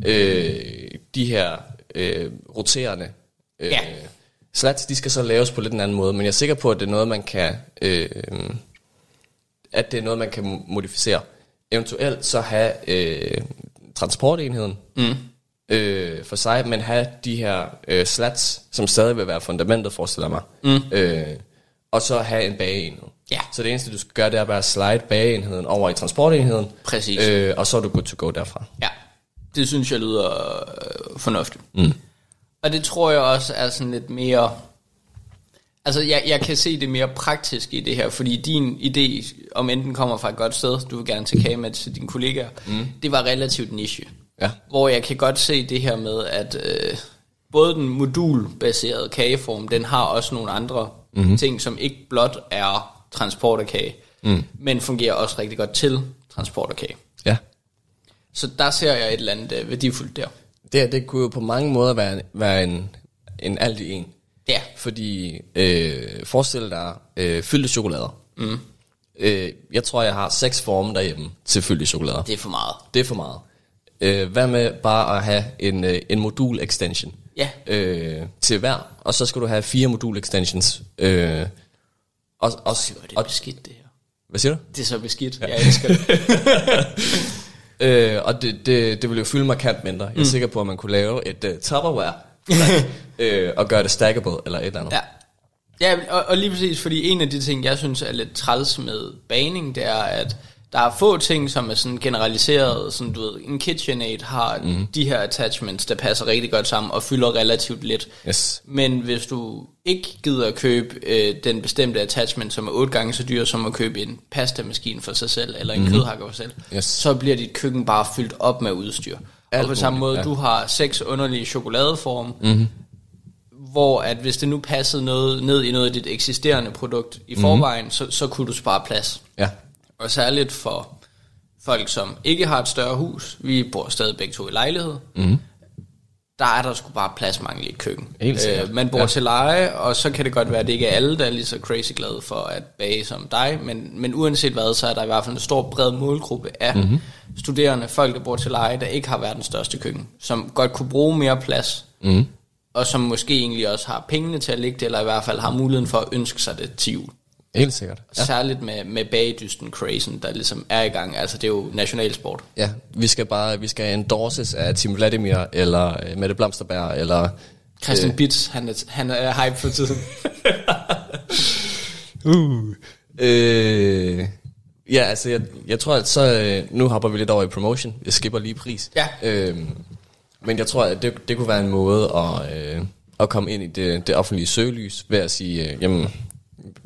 øh, de her øh, roterende øh, ja. slats, de skal så laves på lidt en anden måde, men jeg er sikker på, at det er noget, man kan, øh, at det er noget, man kan modificere. Eventuelt så have øh, transportenheden mm. øh, for sig, men have de her øh, slats, som stadig vil være fundamentet, forestiller mig. Mm. Øh, og så have en bageenhed. Ja. Så det eneste, du skal gøre, det er bare at slide bageenheden over i transportenheden. Præcis. Øh, og så er du good to go derfra. Ja. Det synes jeg lyder øh, fornuftigt. Mm. Og det tror jeg også er sådan lidt mere... Altså, jeg, jeg kan se det mere praktisk i det her, fordi din idé, om enten kommer fra et godt sted, du vil gerne tage kage med til dine kollegaer, mm. det var relativt niche. Ja. Hvor jeg kan godt se det her med, at øh, både den modulbaserede kageform, den har også nogle andre mm-hmm. ting, som ikke blot er transport af kage, mm. men fungerer også rigtig godt til transport af kage. Ja. Så der ser jeg et eller andet øh, værdifuldt der. Det, det kunne jo på mange måder være, være en, en alt i en. Ja. Fordi, øh, forestil dig øh, fyldte chokolader. Mm. Øh, jeg tror, jeg har seks former derhjemme til fyldte chokolader. Det er for meget. Det er for meget. Øh, hvad med bare at have en, øh, en modul extension? Ja. Øh, til hver, og så skal du have fire modul extensions. Øh, og, og, Øj, det er beskidt det her. Hvad siger du? Det er så beskidt. Ja. Jeg elsker det. Øh, og det, det, det ville jo fylde markant mindre. Jeg er mm. sikker på, at man kunne lave et uh, Tupperware, øh, og gøre det stackable, eller et eller andet. Ja, ja og, og lige præcis, fordi en af de ting, jeg synes er lidt træls med baning, det er, at der er få ting, som er sådan generaliseret. Sådan, du ved, en KitchenAid har mm. de her attachments, der passer rigtig godt sammen og fylder relativt lidt. Yes. Men hvis du ikke gider at købe øh, den bestemte attachment, som er otte gange så dyr som at købe en pastamaskine for sig selv, eller en mm. kødhakker for sig selv, yes. så bliver dit køkken bare fyldt op med udstyr. Alt og på samme måde, ja. du har seks underlige chokoladeform, mm. hvor at hvis det nu passede noget ned i noget af dit eksisterende produkt i mm. forvejen, så, så kunne du spare plads. Ja. Og særligt for folk, som ikke har et større hus, vi bor stadig begge to i lejlighed, mm. der er der sgu bare pladsmangel i køkken. øh, man bor ja. til leje, og så kan det godt være, at det ikke er alle, der er lige så crazy glade for at bage som dig, men, men uanset hvad, så er der i hvert fald en stor bred målgruppe af mm-hmm. studerende, folk, der bor til leje, der ikke har verdens største køkken, som godt kunne bruge mere plads, mm. og som måske egentlig også har pengene til at ligge det, eller i hvert fald har muligheden for at ønske sig det til jul. Helt sikkert. Ja. Særligt med, med bagdysten crazen, der ligesom er i gang. Altså, det er jo nationalsport. Ja, vi skal bare vi skal endorses af Tim Vladimir, eller uh, Mette Blomsterberg, eller... Christian øh, Bits, han er, han er hype for tiden. uh. Øh, ja, altså, jeg, jeg tror, at så... Øh, nu hopper vi lidt over i promotion. Jeg skipper lige pris. Ja. Øh, men jeg tror, at det, det kunne være en måde at, øh, at komme ind i det, det offentlige søgelys, ved at sige, øh, jamen,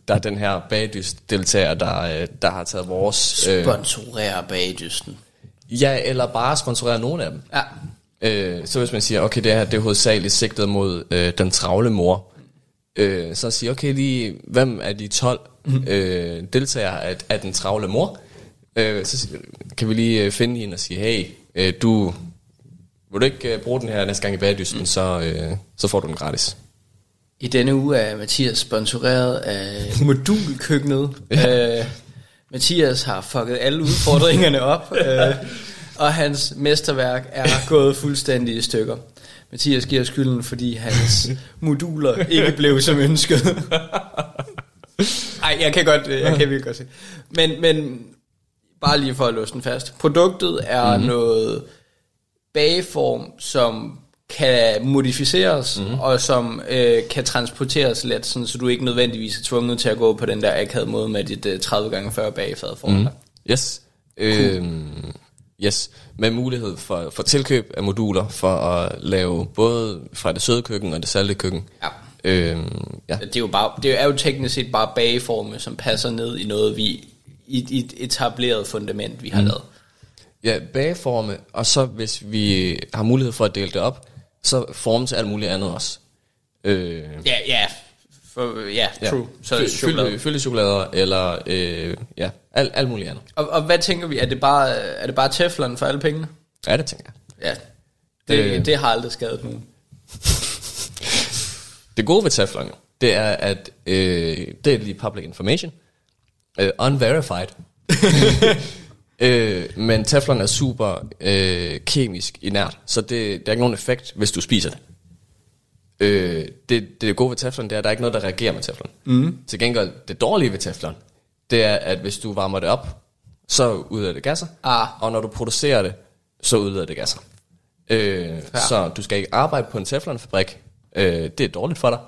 der er den her bagdyst-deltager, der, øh, der har taget vores... Øh, Sponsorere bagdysten. Ja, eller bare sponsorere nogle af dem. Ja. Øh, så hvis man siger, okay, det her det er hovedsageligt sigtet mod øh, den travle mor, øh, så siger okay, lige, hvem er de 12 mm. øh, deltagere af, af den travle mor? Øh, så kan vi lige øh, finde hende og sige, hey, øh, du, vil du ikke øh, bruge den her næste gang i bagdysten, mm. så, øh, så får du den gratis. I denne uge er Mathias sponsoreret af modulkøkkenet. ja. øh, Mathias har fucket alle udfordringerne op, øh, og hans mesterværk er gået fuldstændig i stykker. Mathias giver skylden, fordi hans moduler ikke blev som ønsket. Nej, jeg kan godt, jeg kan virkelig godt se. Men, men bare lige for at låse den fast. Produktet er mm-hmm. noget bageform, som kan modificeres, mm-hmm. og som øh, kan transporteres let, sådan, så du ikke nødvendigvis er tvunget til at gå på den der akavede måde med dit øh, 30 gange 40 bagefad foran mm. Yes. Cool. Øhm, yes. Med mulighed for, for tilkøb af moduler, for at lave både fra det søde køkken og det salte køkken. Ja. Øhm, ja. Det, er jo bare, det er jo teknisk set bare bageforme, som passer ned i noget, vi i et etableret fundament, vi har mm. lavet. Ja, bageforme, og så hvis vi har mulighed for at dele det op, så formes alt muligt andet også. Øh, ja, ja, for, ja, true. Ja. Så Fy, chokolade. Fylde chokolader, eller øh, ja, alt, alt muligt andet. Og, og hvad tænker vi, er det bare, er det bare teflon for alle pengene? Ja, det tænker jeg. Ja, det, øh, det har aldrig skadet nogen. det gode ved teflon, det er, at øh, det er lige public information. Uh, unverified. øh, men teflon er super øh, kemisk inert, så det, det er ikke nogen effekt, hvis du spiser det. Øh, det, det gode ved teflon, det er, at der er ikke noget, der reagerer med teflon. Mm. Til gengæld, det dårlige ved teflon, det er, at hvis du varmer det op, så udleder det gasser, ah. og når du producerer det, så udleder det gasser. Øh. Så du skal ikke arbejde på en teflonfabrik. Øh, det er dårligt for dig.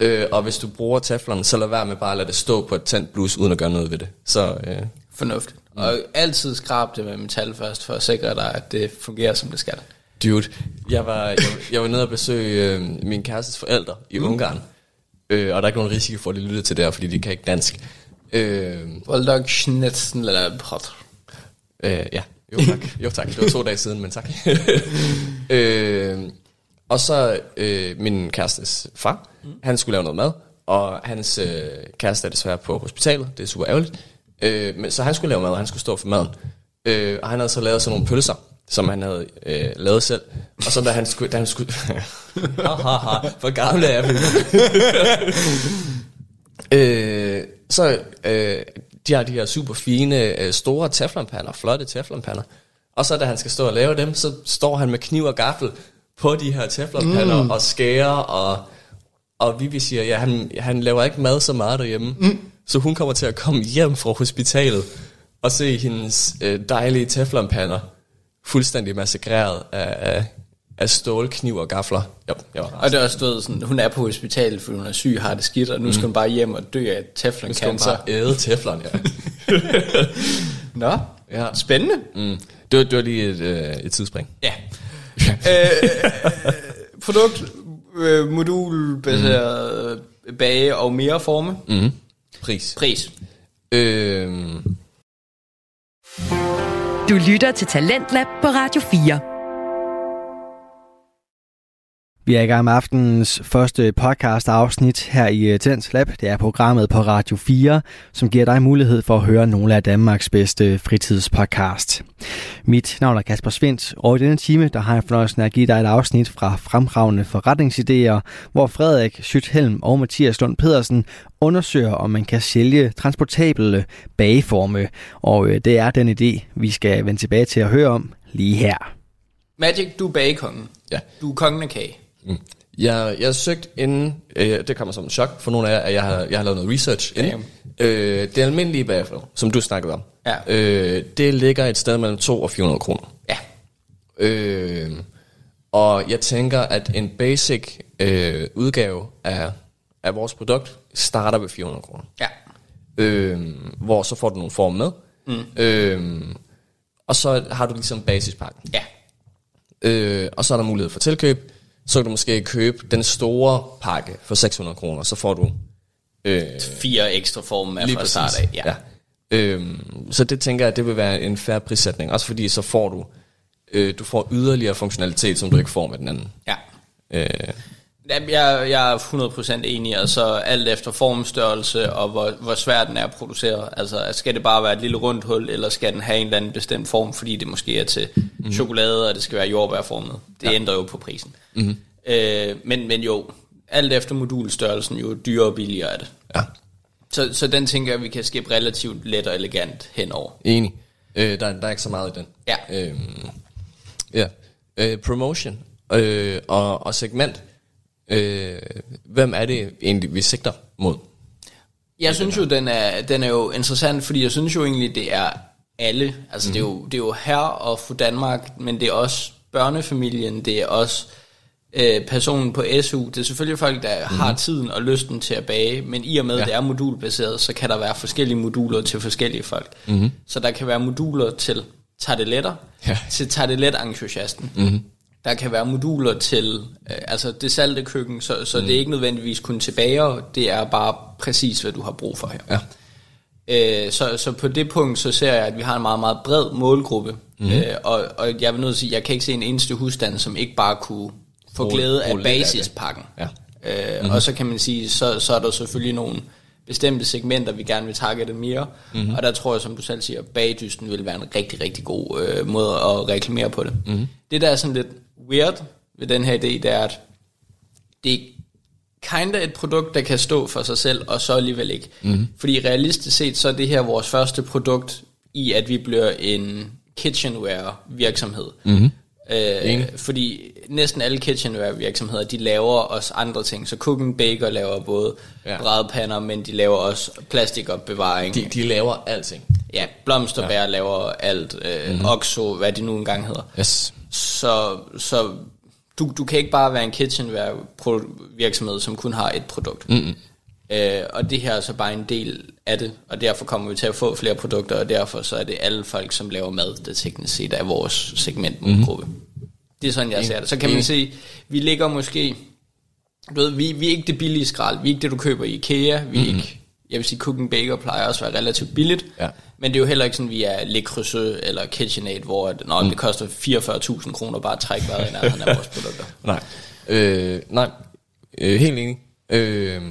Øh, og hvis du bruger teflon, så lad være med bare at lade det stå på et tændt blus, uden at gøre noget ved det. Så, øh, Fornuftigt. Mm. Og altid skrab det med metal først, for at sikre dig, at det fungerer, som det skal. Dude, jeg var, jeg, jeg var nede og besøge øh, min kærestes forældre i mm. Ungarn. Øh, og der er ikke nogen risiko for, at de lytter til det her, fordi de kan ikke dansk. Øh, Voldog Schnitzen eller Brot. Øh, ja, jo tak. jo tak. Det var to dage siden, men tak. øh, og så øh, min kærestes far, mm. han skulle lave noget mad, og hans øh, kæreste er desværre på hospitalet, det er super ærgerligt. Øh, men, så han skulle lave mad, og han skulle stå for maden. Øh, og han havde så lavet sådan nogle pølser, som han havde øh, lavet selv. Og så da han skulle... Da han skulle ha, ha, ha, for gamle er vi. øh, så øh, de har de her super fine, øh, store teflonpander, flotte teflonpander. Og så da han skal stå og lave dem, så står han med kniv og gaffel på de her teflonpander mm. og skærer, og, og Vivi siger, ja, han, han laver ikke mad så meget derhjemme. Mm. Så hun kommer til at komme hjem fra hospitalet og se hendes øh, dejlige teflonpander fuldstændig massakreret af, af, af stålkniv og gafler. Jo, jo, og det er også stået sådan, hun er på hospitalet, fordi hun er syg, har det skidt, og nu skal mm. hun bare hjem og dø af teflon Nu skal hun bare æde teflon, ja. Nå, ja. spændende. Mm. Det, var, det var lige et, øh, et tidsspring. Ja. øh, produkt, øh, modul, baseret mm. bage og mere forme. Mm. Pris. Pris. Øh... Du lytter til Talentlab på Radio 4. Vi er i gang med aftenens første podcast afsnit her i øh, Tens Lab. Det er programmet på Radio 4, som giver dig mulighed for at høre nogle af Danmarks bedste fritidspodcast. Mit navn er Kasper Svendt, og i denne time der har jeg fornøjelsen af at give dig et afsnit fra Fremragende Forretningsidéer, hvor Frederik Schüthelm og Mathias Lund Pedersen undersøger, om man kan sælge transportable bageforme. Og øh, det er den idé, vi skal vende tilbage til at høre om lige her. Magic, du er bagekongen. Ja. Du er kongen af kage. Mm. Jeg, jeg har søgt inden, øh, det kommer som en chok for nogle af jer, at jeg har, jeg har lavet noget research inden. Øh, det almindelige bagefter, som du snakkede om, ja. øh, det ligger et sted mellem 2 og 400 kroner. Ja. Øh, og jeg tænker, at en basic øh, udgave af, af vores produkt starter ved 400 kroner. Ja. Øh, hvor så får du nogle form med. Mm. Øh, og så har du ligesom basispakken. Ja. Øh, og så er der mulighed for tilkøb så kan du måske købe den store pakke for 600 kroner, så får du... Øh, Fire ekstra former fra start af. Ja. ja. Øhm, så det tænker jeg, det vil være en færre prissætning. Også fordi så får du, øh, du får yderligere funktionalitet, som du ikke får med den anden. Ja. Øh, jeg, jeg er 100% enig, og så alt efter formstørrelse og hvor, hvor svært den er at producere. Altså, skal det bare være et lille rundt hul, eller skal den have en eller anden bestemt form, fordi det måske er til mm. chokolade, og det skal være jordbærformet. Det ja. ændrer jo på prisen. Mm. Øh, men, men jo, alt efter modulstørrelsen, jo dyrere og billigere er det. Ja. Så, så den tænker jeg, vi kan skabe relativt let og elegant henover. Enig. Øh, der, der er ikke så meget i den. Ja. Øhm, ja. Øh, promotion øh, og, og segment. Øh, hvem er det egentlig, vi sigter mod? Jeg synes jo, den er, den er jo interessant, fordi jeg synes jo egentlig, det er alle. Altså, mm. det, er jo, det er jo her og for Danmark, men det er også børnefamilien, det er også øh, personen på SU. Det er selvfølgelig folk, der mm. har tiden og lysten til at bage, men i og med, ja. det er modulbaseret, så kan der være forskellige moduler til forskellige folk. Mm. Så der kan være moduler til tarteletter, ja. til tartelet-entusiasten. Mm. Der kan være moduler til øh, altså det salte køkken, så, så mm. det er ikke nødvendigvis kun til bager, det er bare præcis, hvad du har brug for her. Ja. Øh, så, så på det punkt, så ser jeg, at vi har en meget, meget bred målgruppe, mm. øh, og, og jeg vil nødt til at sige, jeg kan ikke se en eneste husstand, som ikke bare kunne få glæde af basispakken. Ja. Øh, mm-hmm. Og så kan man sige, så, så er der selvfølgelig nogle bestemte segmenter, vi gerne vil targete mere. Mm-hmm. Og der tror jeg, som du selv siger, bagdysten vil være en rigtig, rigtig god øh, måde at reklamere på det. Mm-hmm. Det, der er sådan lidt weird ved den her idé, det er, at det er kinda et produkt, der kan stå for sig selv, og så alligevel ikke. Mm-hmm. Fordi realistisk set, så er det her vores første produkt i, at vi bliver en kitchenware virksomhed. Mm-hmm. Øh, fordi næsten alle kitchenware virksomheder, de laver også andre ting. Så Cooking Baker laver både ja. brædpander, men de laver også plastikopbevaring. De, de laver alting. Ja, Blomsterbær ja. laver alt. Øh, mm-hmm. Oxo, hvad de nu engang hedder. Yes. Så, så du, du kan ikke bare være en kitchenware virksomhed, som kun har et produkt. Mm-hmm. Øh, og det her er så bare en del af det, og derfor kommer vi til at få flere produkter, og derfor så er det alle folk, som laver mad, der teknisk set er vores segmentgruppe. Mm-hmm. Det er sådan, jeg ser det. Så kan man se, vi ligger måske, du ved, vi, vi er ikke det billige skrald, vi er ikke det, du køber i IKEA, vi er mm-hmm. ikke, jeg vil sige, Cooking Baker plejer også at være relativt billigt, ja. men det er jo heller ikke sådan, vi er Le Creuset eller KitchenAid, hvor at, nå, mm. det koster 44.000 kroner bare at trække vejret i nærheden af vores produkter. Nej, øh, nej, øh, helt enig. Øh,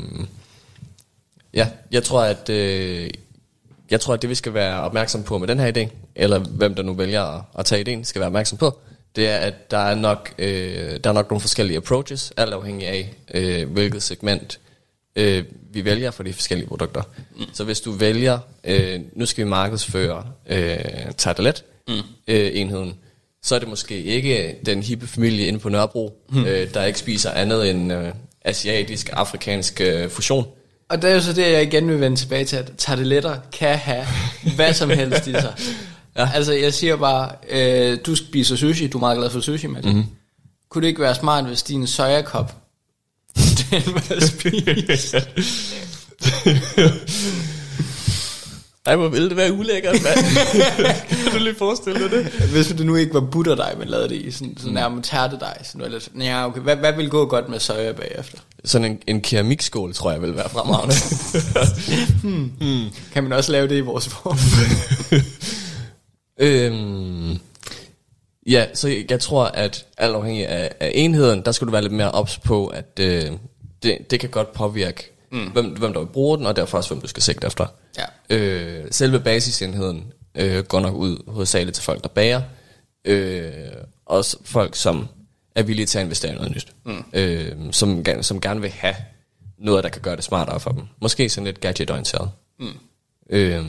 Ja, jeg tror, at, øh, jeg tror, at det vi skal være opmærksom på med den her idé, eller hvem der nu vælger at, at tage idéen, skal være opmærksom på, det er, at der er nok, øh, der er nok nogle forskellige approaches, alt afhængig af, øh, hvilket segment øh, vi vælger for de forskellige produkter. Mm. Så hvis du vælger, øh, nu skal vi markedsføre øh, tartelet mm. øh, enheden, så er det måske ikke den hippe familie inde på Nørrebro, mm. øh, der ikke spiser andet end øh, asiatisk, afrikansk øh, fusion. Og det er jo så det, jeg igen vil vende tilbage til, at tarteletter kan have hvad som helst i sig. Ja. Altså, jeg siger bare, øh, du spiser sushi, du er meget glad for sushi, Mads. Mm-hmm. Kunne det ikke være smart, hvis din sojakop, den var spist? Ej, hvor ville det være ulækkert, mand. kan du lige forestille dig det? Hvis det nu ikke var butterdej, man lavede det i, sådan, sådan mm. nærmest tærtedej. Sådan, eller, ja, okay. hvad, hvad vil gå godt med soja bagefter? Sådan en, en keramikskål, tror jeg, vil være fremragende. hmm. Hmm. Kan man også lave det i vores form? øhm, ja, så jeg tror, at alt afhængig af, af enheden, der skal du være lidt mere ops på, at øh, det, det kan godt påvirke mm. hvem, hvem der vil bruge den, og derfor også, hvem du skal sigte efter. Ja. Øh, selve basisenheden øh, går nok ud hovedsageligt til folk, der bager. Øh, også folk, som er villige til at investere i noget nyt. Mm. Øh, som, som gerne vil have noget, der kan gøre det smartere for dem. Måske sådan lidt gadget-orienteret. Mm. Øh,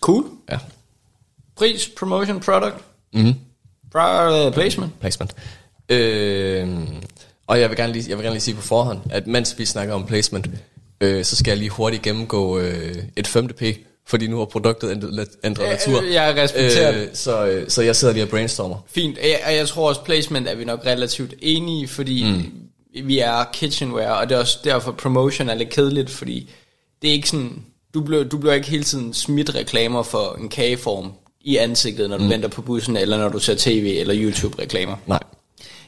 cool. Ja. Pris, promotion, product. Mm-hmm. Uh, placement. Placement. Øh, og jeg vil, gerne lige, jeg vil gerne lige sige på forhånd, at mens vi snakker om placement, øh, så skal jeg lige hurtigt gennemgå øh, et 5. P, fordi nu har produktet ændret, natur. Jeg respekterer øh, det. Så, øh, så jeg sidder lige og brainstormer. Fint, og jeg tror også placement er vi nok relativt enige, fordi mm. vi er kitchenware, og det er også derfor promotion er lidt kedeligt, fordi det er ikke sådan, du bliver, du bliver ikke hele tiden smidt reklamer for en kageform i ansigtet, når du mm. venter på bussen, eller når du ser tv eller YouTube-reklamer. Nej.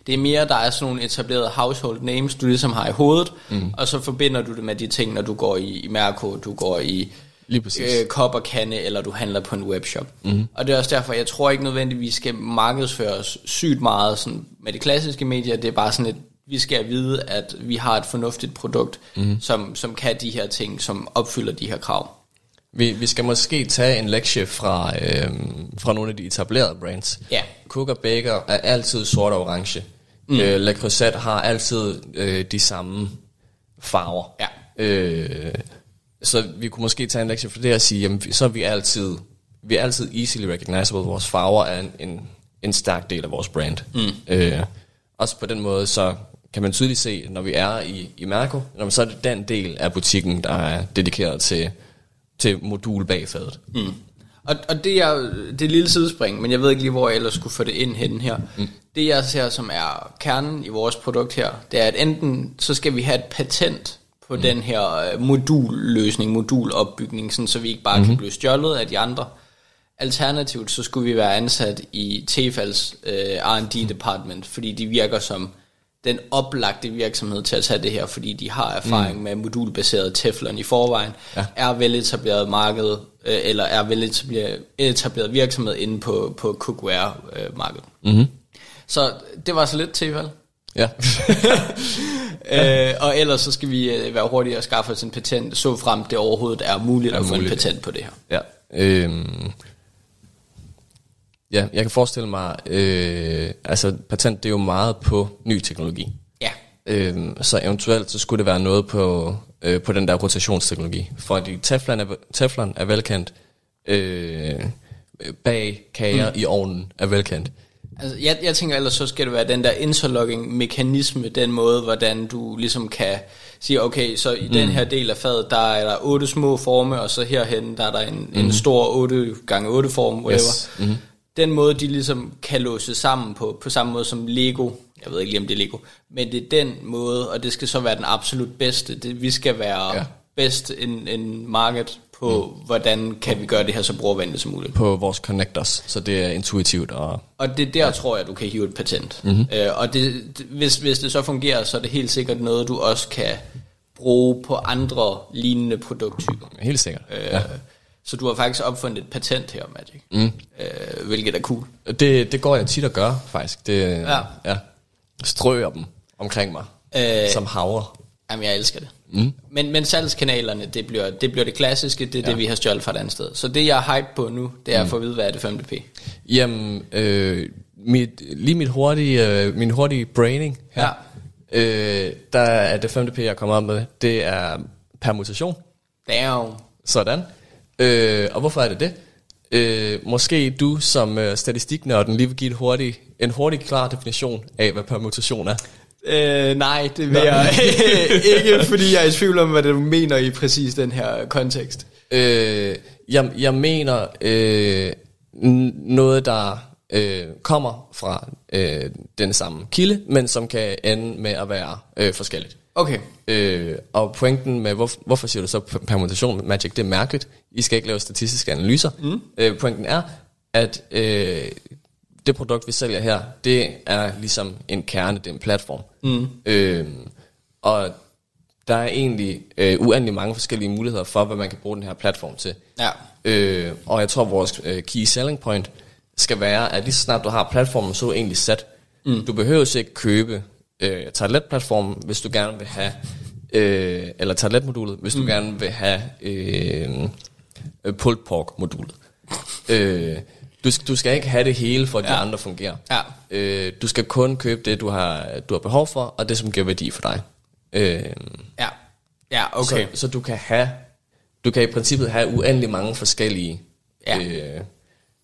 Det er mere, der er sådan nogle etablerede household names, du ligesom har i hovedet, mm. og så forbinder du det med de ting, når du går i, i Mærko, du går i Lige øh, kop og kande, eller du handler på en webshop. Mm. Og det er også derfor, jeg tror ikke nødvendigvis, vi skal markedsføre os sygt meget sådan, med de klassiske medier. Det er bare sådan et, Vi skal vide, at vi har et fornuftigt produkt, mm. som, som kan de her ting, som opfylder de her krav. Vi, vi skal måske tage en lektie fra, øh, fra nogle af de etablerede brands. Ja. Cook og Baker er altid sort og orange. Mm. Øh, Le Creuset har altid øh, de samme farver. Ja. Øh, så vi kunne måske tage en lektie for det og sige, jamen, så er vi altid, vi er altid easily recognizable. Vores farver er en, en, en stærk del af vores brand. Mm. Øh, også på den måde, så kan man tydeligt se, når vi er i, i Mærko, når man så er det den del af butikken, der er dedikeret til, til modul bagfadet. Mm. Og, og det er det er lille sidespring, men jeg ved ikke lige, hvor jeg ellers skulle få det ind hen her. Mm. Det jeg ser, som er kernen i vores produkt her, det er, at enten så skal vi have et patent på mm. den her øh, modulløsning, modulopbygning, sådan, så vi ikke bare mm-hmm. kan blive stjålet af de andre. Alternativt så skulle vi være ansat i Tefals øh, R&D department, fordi de virker som den oplagte virksomhed til at tage det her, fordi de har erfaring mm. med modulbaseret teflon i forvejen, ja. er veletableret marked, øh, eller er veletableret etableret virksomhed inde på, på cookware-markedet. Øh, mm-hmm. Så det var så lidt Tefal. Ja. øh, og ellers så skal vi øh, være hurtige og skaffe os en patent, så frem det overhovedet er muligt er at få en patent på det her. Ja. Øhm, ja, jeg kan forestille mig, øh, altså patent det er jo meget på ny teknologi. Ja. Øhm, så eventuelt så skulle det være noget på, øh, på den der rotationsteknologi. Fordi teflon er, teflon er velkendt, øh, bag kager mm. i ovnen er velkendt. Altså, jeg, jeg tænker ellers, så skal det være den der interlogging-mekanisme, den måde, hvordan du ligesom kan sige, okay, så i mm. den her del af fadet, der er der otte små forme, og så herhen, der er der en, mm. en stor 8 gange 8 form, whatever. Yes. Mm. Den måde, de ligesom kan låse sammen på, på samme måde som Lego, jeg ved ikke lige, om det er Lego, men det er den måde, og det skal så være den absolut bedste. Det, vi skal være ja. bedst en, en market på, mm. hvordan kan vi gøre det her så brugervenligt som muligt. På vores connectors, så det er intuitivt. Og, og det der ja. tror jeg, du kan hive et patent. Mm-hmm. Øh, og det, hvis, hvis det så fungerer, så er det helt sikkert noget, du også kan bruge på andre lignende produkttyper. Helt sikkert, øh, ja. Så du har faktisk opfundet et patent her, Magic. Mm. Øh, hvilket er cool. Det, det går jeg tit at gøre, faktisk. Det, ja. ja. Strøger dem omkring mig, øh, som havre. Jamen, jeg elsker det. Mm. Men, men salgskanalerne, det bliver, det bliver det klassiske, det er ja. det, vi har stjålet fra et andet sted. Så det, jeg er hype på nu, det er mm. at få at vide, hvad er det 5DP? Jamen, øh, mit, lige mit hurtige, øh, min hurtige braining her, ja. øh, der er det 5DP, jeg kommer op med, det er permutation. Damn. Sådan. Øh, og hvorfor er det det? Øh, måske du som øh, statistiknørden lige vil give et hurtigt, en hurtig klar definition af, hvad permutation er. Øh, nej, det vil jeg ikke, fordi jeg er i tvivl om, hvad du mener i præcis den her kontekst. Øh, jeg, jeg mener øh, noget, der øh, kommer fra øh, den samme kilde, men som kan ende med at være øh, forskelligt. Okay. Øh, og pointen med, hvor, hvorfor siger du så permutation Magic, det er mærkeligt. I skal ikke lave statistiske analyser. Mm. Øh, pointen er, at øh, det produkt, vi sælger her, det er ligesom en kerne, det er en platform. Mm. Øh, og der er egentlig øh, uendelig mange forskellige muligheder for, hvad man kan bruge den her platform til. Ja. Øh, og jeg tror, vores øh, key selling point skal være, at lige så snart du har platformen så egentlig sat, mm. du behøver ikke købe øh, toiletplatformen, hvis du gerne vil have, øh, eller toiletmodulet, hvis mm. du gerne vil have øh, pulled pork modulet. øh, du, du skal ikke have det hele, for at ja. de andre fungerer. Ja. Øh, du skal kun købe det, du har, du har behov for, og det, som giver værdi for dig. Øh, ja. Ja, okay. Så, så du kan have, du kan i princippet have uendelig mange forskellige ja. øh,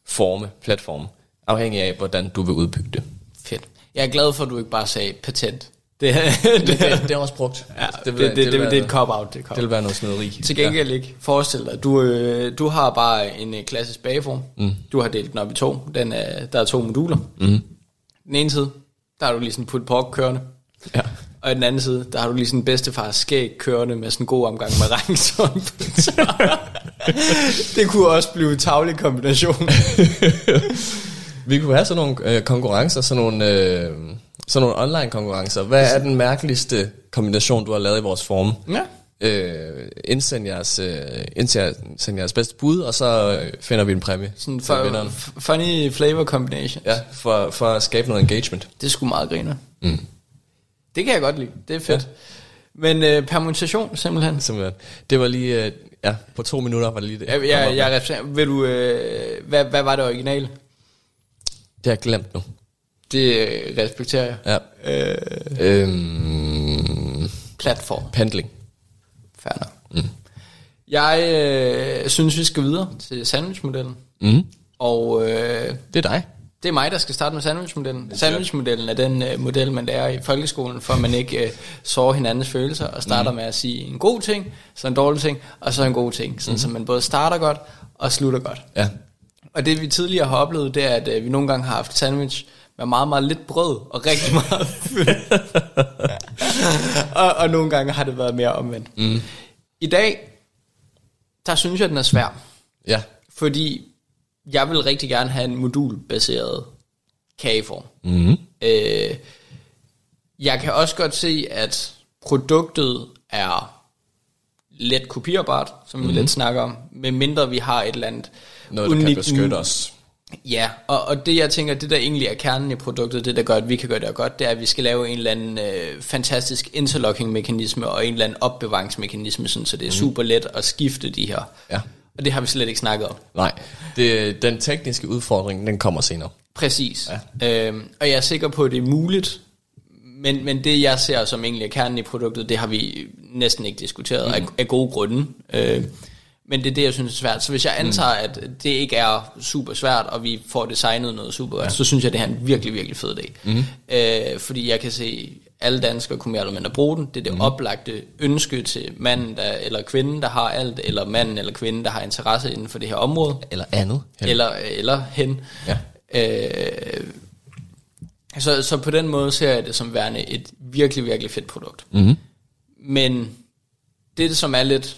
forme, platforme, afhængig af, hvordan du vil udbygge det. Fedt. Jeg er glad for, at du ikke bare sagde patent. Det, det, det, det, er også brugt. Ja, det, vil, det, det, det, det, det er et cop-out. Det, det vil være noget snederi. Til gengæld ja. ikke. Forestil dig, du, øh, du har bare en øh, klassisk bageform. Mm. Du har delt den op i to. Den er, der er to moduler. Mm. Den ene side, der har du lige sådan put pork kørende. Ja. Og den anden side, der har du lige sådan bedstefars skæg kørende med sådan en god omgang med regnsorn. det kunne også blive en tavlig kombination. Vi kunne have sådan nogle øh, konkurrencer, sådan nogle... Øh, sådan nogle online konkurrencer. Hvad er den mærkeligste kombination, du har lavet i vores form? Ja. Øh, indsend, jeres, øh, indsend jeres bedste bud, og så øh, finder vi en præmie. Sådan for, funny flavor combination. Ja, for, for at skabe noget engagement. Det sgu meget griner. Mm. Det, kan jeg godt lide. Det er fedt. Ja. Men øh, permutation, simpelthen. Simpelthen. Det var lige, øh, ja, på to minutter var det lige det. Jeg, jeg, jeg repræsenterer. Vil du, øh, hvad, hvad var det originale? Det har jeg glemt nu. Det respekterer jeg. Ja. Øh, øhm, Platform. pendling. Nok. Mm. Jeg øh, synes, vi skal videre til sandwichmodellen. Mm. Og øh, Det er dig. det er mig, der skal starte med sandwichmodellen. Sandwichmodellen er den øh, model, man lærer i folkeskolen, for at man ikke øh, sårer hinandens følelser, og starter mm. med at sige en god ting, så en dårlig ting, og så en god ting. Sådan, mm. Så man både starter godt og slutter godt. Ja. Og det vi tidligere har oplevet, det er, at øh, vi nogle gange har haft sandwich med meget, meget lidt brød og rigtig meget fyld. og, og nogle gange har det været mere omvendt. Mm. I dag, der synes jeg, den er svær. Ja. Fordi jeg vil rigtig gerne have en modulbaseret kageform. Mm. Øh, jeg kan også godt se, at produktet er let kopierbart, som vi lidt snakker om, medmindre vi har et eller andet Noget, der kan beskytte os. Ja, og, og det jeg tænker, det der egentlig er kernen i produktet, det der gør, at vi kan gøre det godt, det er, at vi skal lave en eller anden øh, fantastisk interlocking-mekanisme og en eller anden opbevaringsmekanisme, sådan, så det er super let at skifte de her. Ja. Og det har vi slet ikke snakket om. Nej, det, den tekniske udfordring, den kommer senere. Præcis. Ja. Øhm, og jeg er sikker på, at det er muligt, men, men det jeg ser som egentlig er kernen i produktet, det har vi næsten ikke diskuteret mm. af, af gode grunde. Øh, men det er det, jeg synes er svært. Så hvis jeg antager, mm. at det ikke er super svært, og vi får designet noget super ja. så synes jeg, det er en virkelig, virkelig fed idé. Mm. Øh, fordi jeg kan se, alle danskere kunne mere eller mindre bruge den. Det er det mm. oplagte ønske til manden der, eller kvinden, der har alt, eller manden eller kvinden, der har interesse inden for det her område. Eller andet. Hen. Eller, eller hen. Ja. Øh, så, så på den måde ser jeg det som værende et virkelig, virkelig fedt produkt. Mm. Men det, som er lidt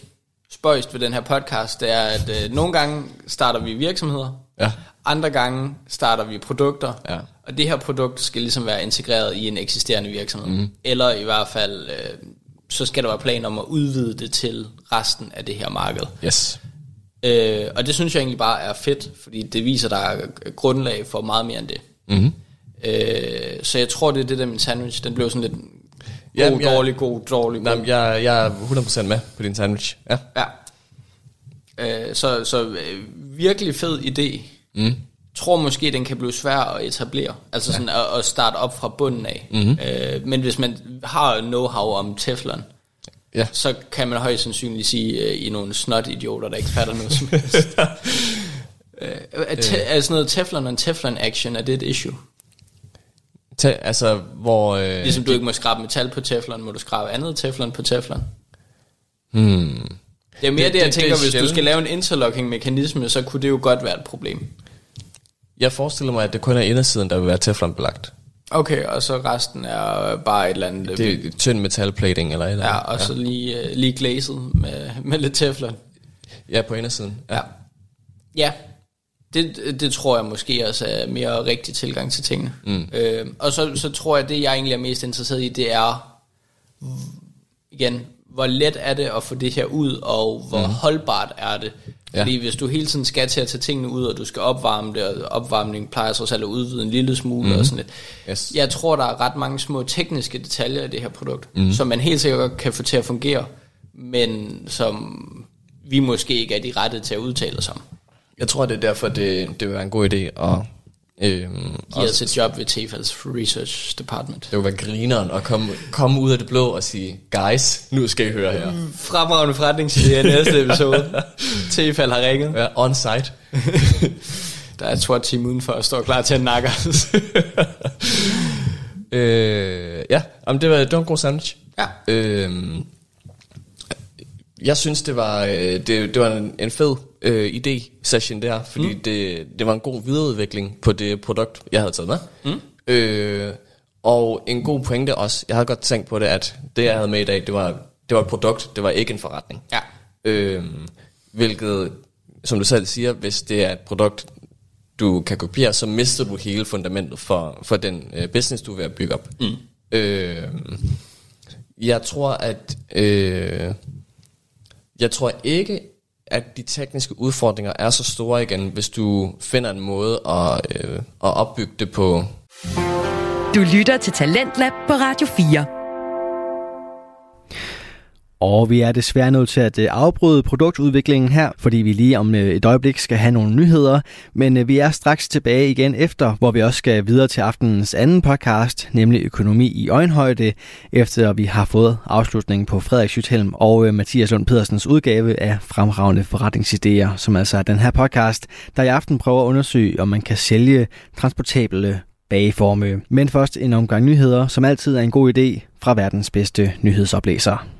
spøjst ved den her podcast, det er, at øh, nogle gange starter vi virksomheder, Ja. andre gange starter vi produkter, Ja. og det her produkt skal ligesom være integreret i en eksisterende virksomhed. Mm. Eller i hvert fald, øh, så skal der være planer om at udvide det til resten af det her marked. Yes. Øh, og det synes jeg egentlig bare er fedt, fordi det viser, der er grundlag for meget mere end det. Mm. Øh, så jeg tror, det er det der med sandwich, den blev sådan lidt god, Jamen, jeg- dårlig, god, dårlig, Nej, god. jeg, jeg er 100% med på din sandwich. Ja. Ja. Øh, så så øh, virkelig fed idé. Mm. Tror måske, den kan blive svær at etablere. Altså sådan at, at starte op fra bunden af. Mm-hmm. Øh, men hvis man har know-how om Teflon, Ja. så kan man højst sandsynligt sige, øh, I er nogle snot-idioter, der ikke fatter noget som helst. øh, er, te, er sådan noget Teflon og Teflon action, er det et issue? Ta- altså, hvor... Øh, Ligesom du ikke må skrabe metal på Teflon, må du skrabe andet Teflon på Teflon? hmm. Det er mere det, Det- det, jeg tænker, det hvis du skal lave en interlocking-mekanisme, så kunne det jo godt være et problem. Jeg forestiller mig, at det kun er indersiden, der vil være teflonbelagt. Okay, og så resten er bare et eller andet... Det er tynd metalplating eller et eller ja, andet. og så lige, uh, lige glazet med, med lidt teflon. Ja, på indersiden. Ja. Ja. Ja, det, det tror jeg måske også er mere rigtig tilgang til tingene. Mm. Øh, og så, så tror jeg, det jeg egentlig er mest interesseret i, det er, igen, hvor let er det at få det her ud, og hvor mm. holdbart er det. Ja. Fordi hvis du hele tiden skal til at tage tingene ud, og du skal opvarme det, og opvarmning plejer så selv at udvide en lille smule mm. og sådan lidt. Yes. Jeg tror, der er ret mange små tekniske detaljer i det her produkt, mm. som man helt sikkert kan få til at fungere, men som vi måske ikke er de rette til at udtale os om. Jeg tror, det er derfor, det, det vil være en god idé at... Øhm, Giver os et job ved Tefals Research Department. det vil være grineren at komme, komme ud af det blå og sige, guys, nu skal I høre her. Fremragende forretningsidé i næste episode. Tefal har ringet. Ja, on site. Der er et SWAT team udenfor og står klar til at nakke os. øh, ja, jamen, det, var, det var en god sandwich. Ja. Øhm, jeg synes, det var, øh, det, det var en, en fed øh, idé-session der, fordi mm. det, det var en god videreudvikling på det produkt, jeg havde taget med. Mm. Øh, og en god pointe også, jeg havde godt tænkt på det, at det, jeg havde med i dag, det var, det var et produkt, det var ikke en forretning. Ja. Øhm, hvilket, som du selv siger, hvis det er et produkt, du kan kopiere, så mister du hele fundamentet for, for den øh, business, du er ved at bygge op. Mm. Øhm, jeg tror, at... Øh, jeg tror ikke, at de tekniske udfordringer er så store igen, hvis du finder en måde at, øh, at opbygge det på. Du lytter til Talentlab på Radio 4. Og vi er desværre nødt til at øh, afbryde produktudviklingen her, fordi vi lige om øh, et øjeblik skal have nogle nyheder. Men øh, vi er straks tilbage igen efter, hvor vi også skal videre til aftenens anden podcast, nemlig Økonomi i øjenhøjde, efter vi har fået afslutningen på Frederik Schüthelm og Mathias Lund Pedersens udgave af Fremragende Forretningsidéer, som altså er den her podcast, der i aften prøver at undersøge, om man kan sælge transportable bageforme. Men først en omgang nyheder, som altid er en god idé fra verdens bedste nyhedsoplæser.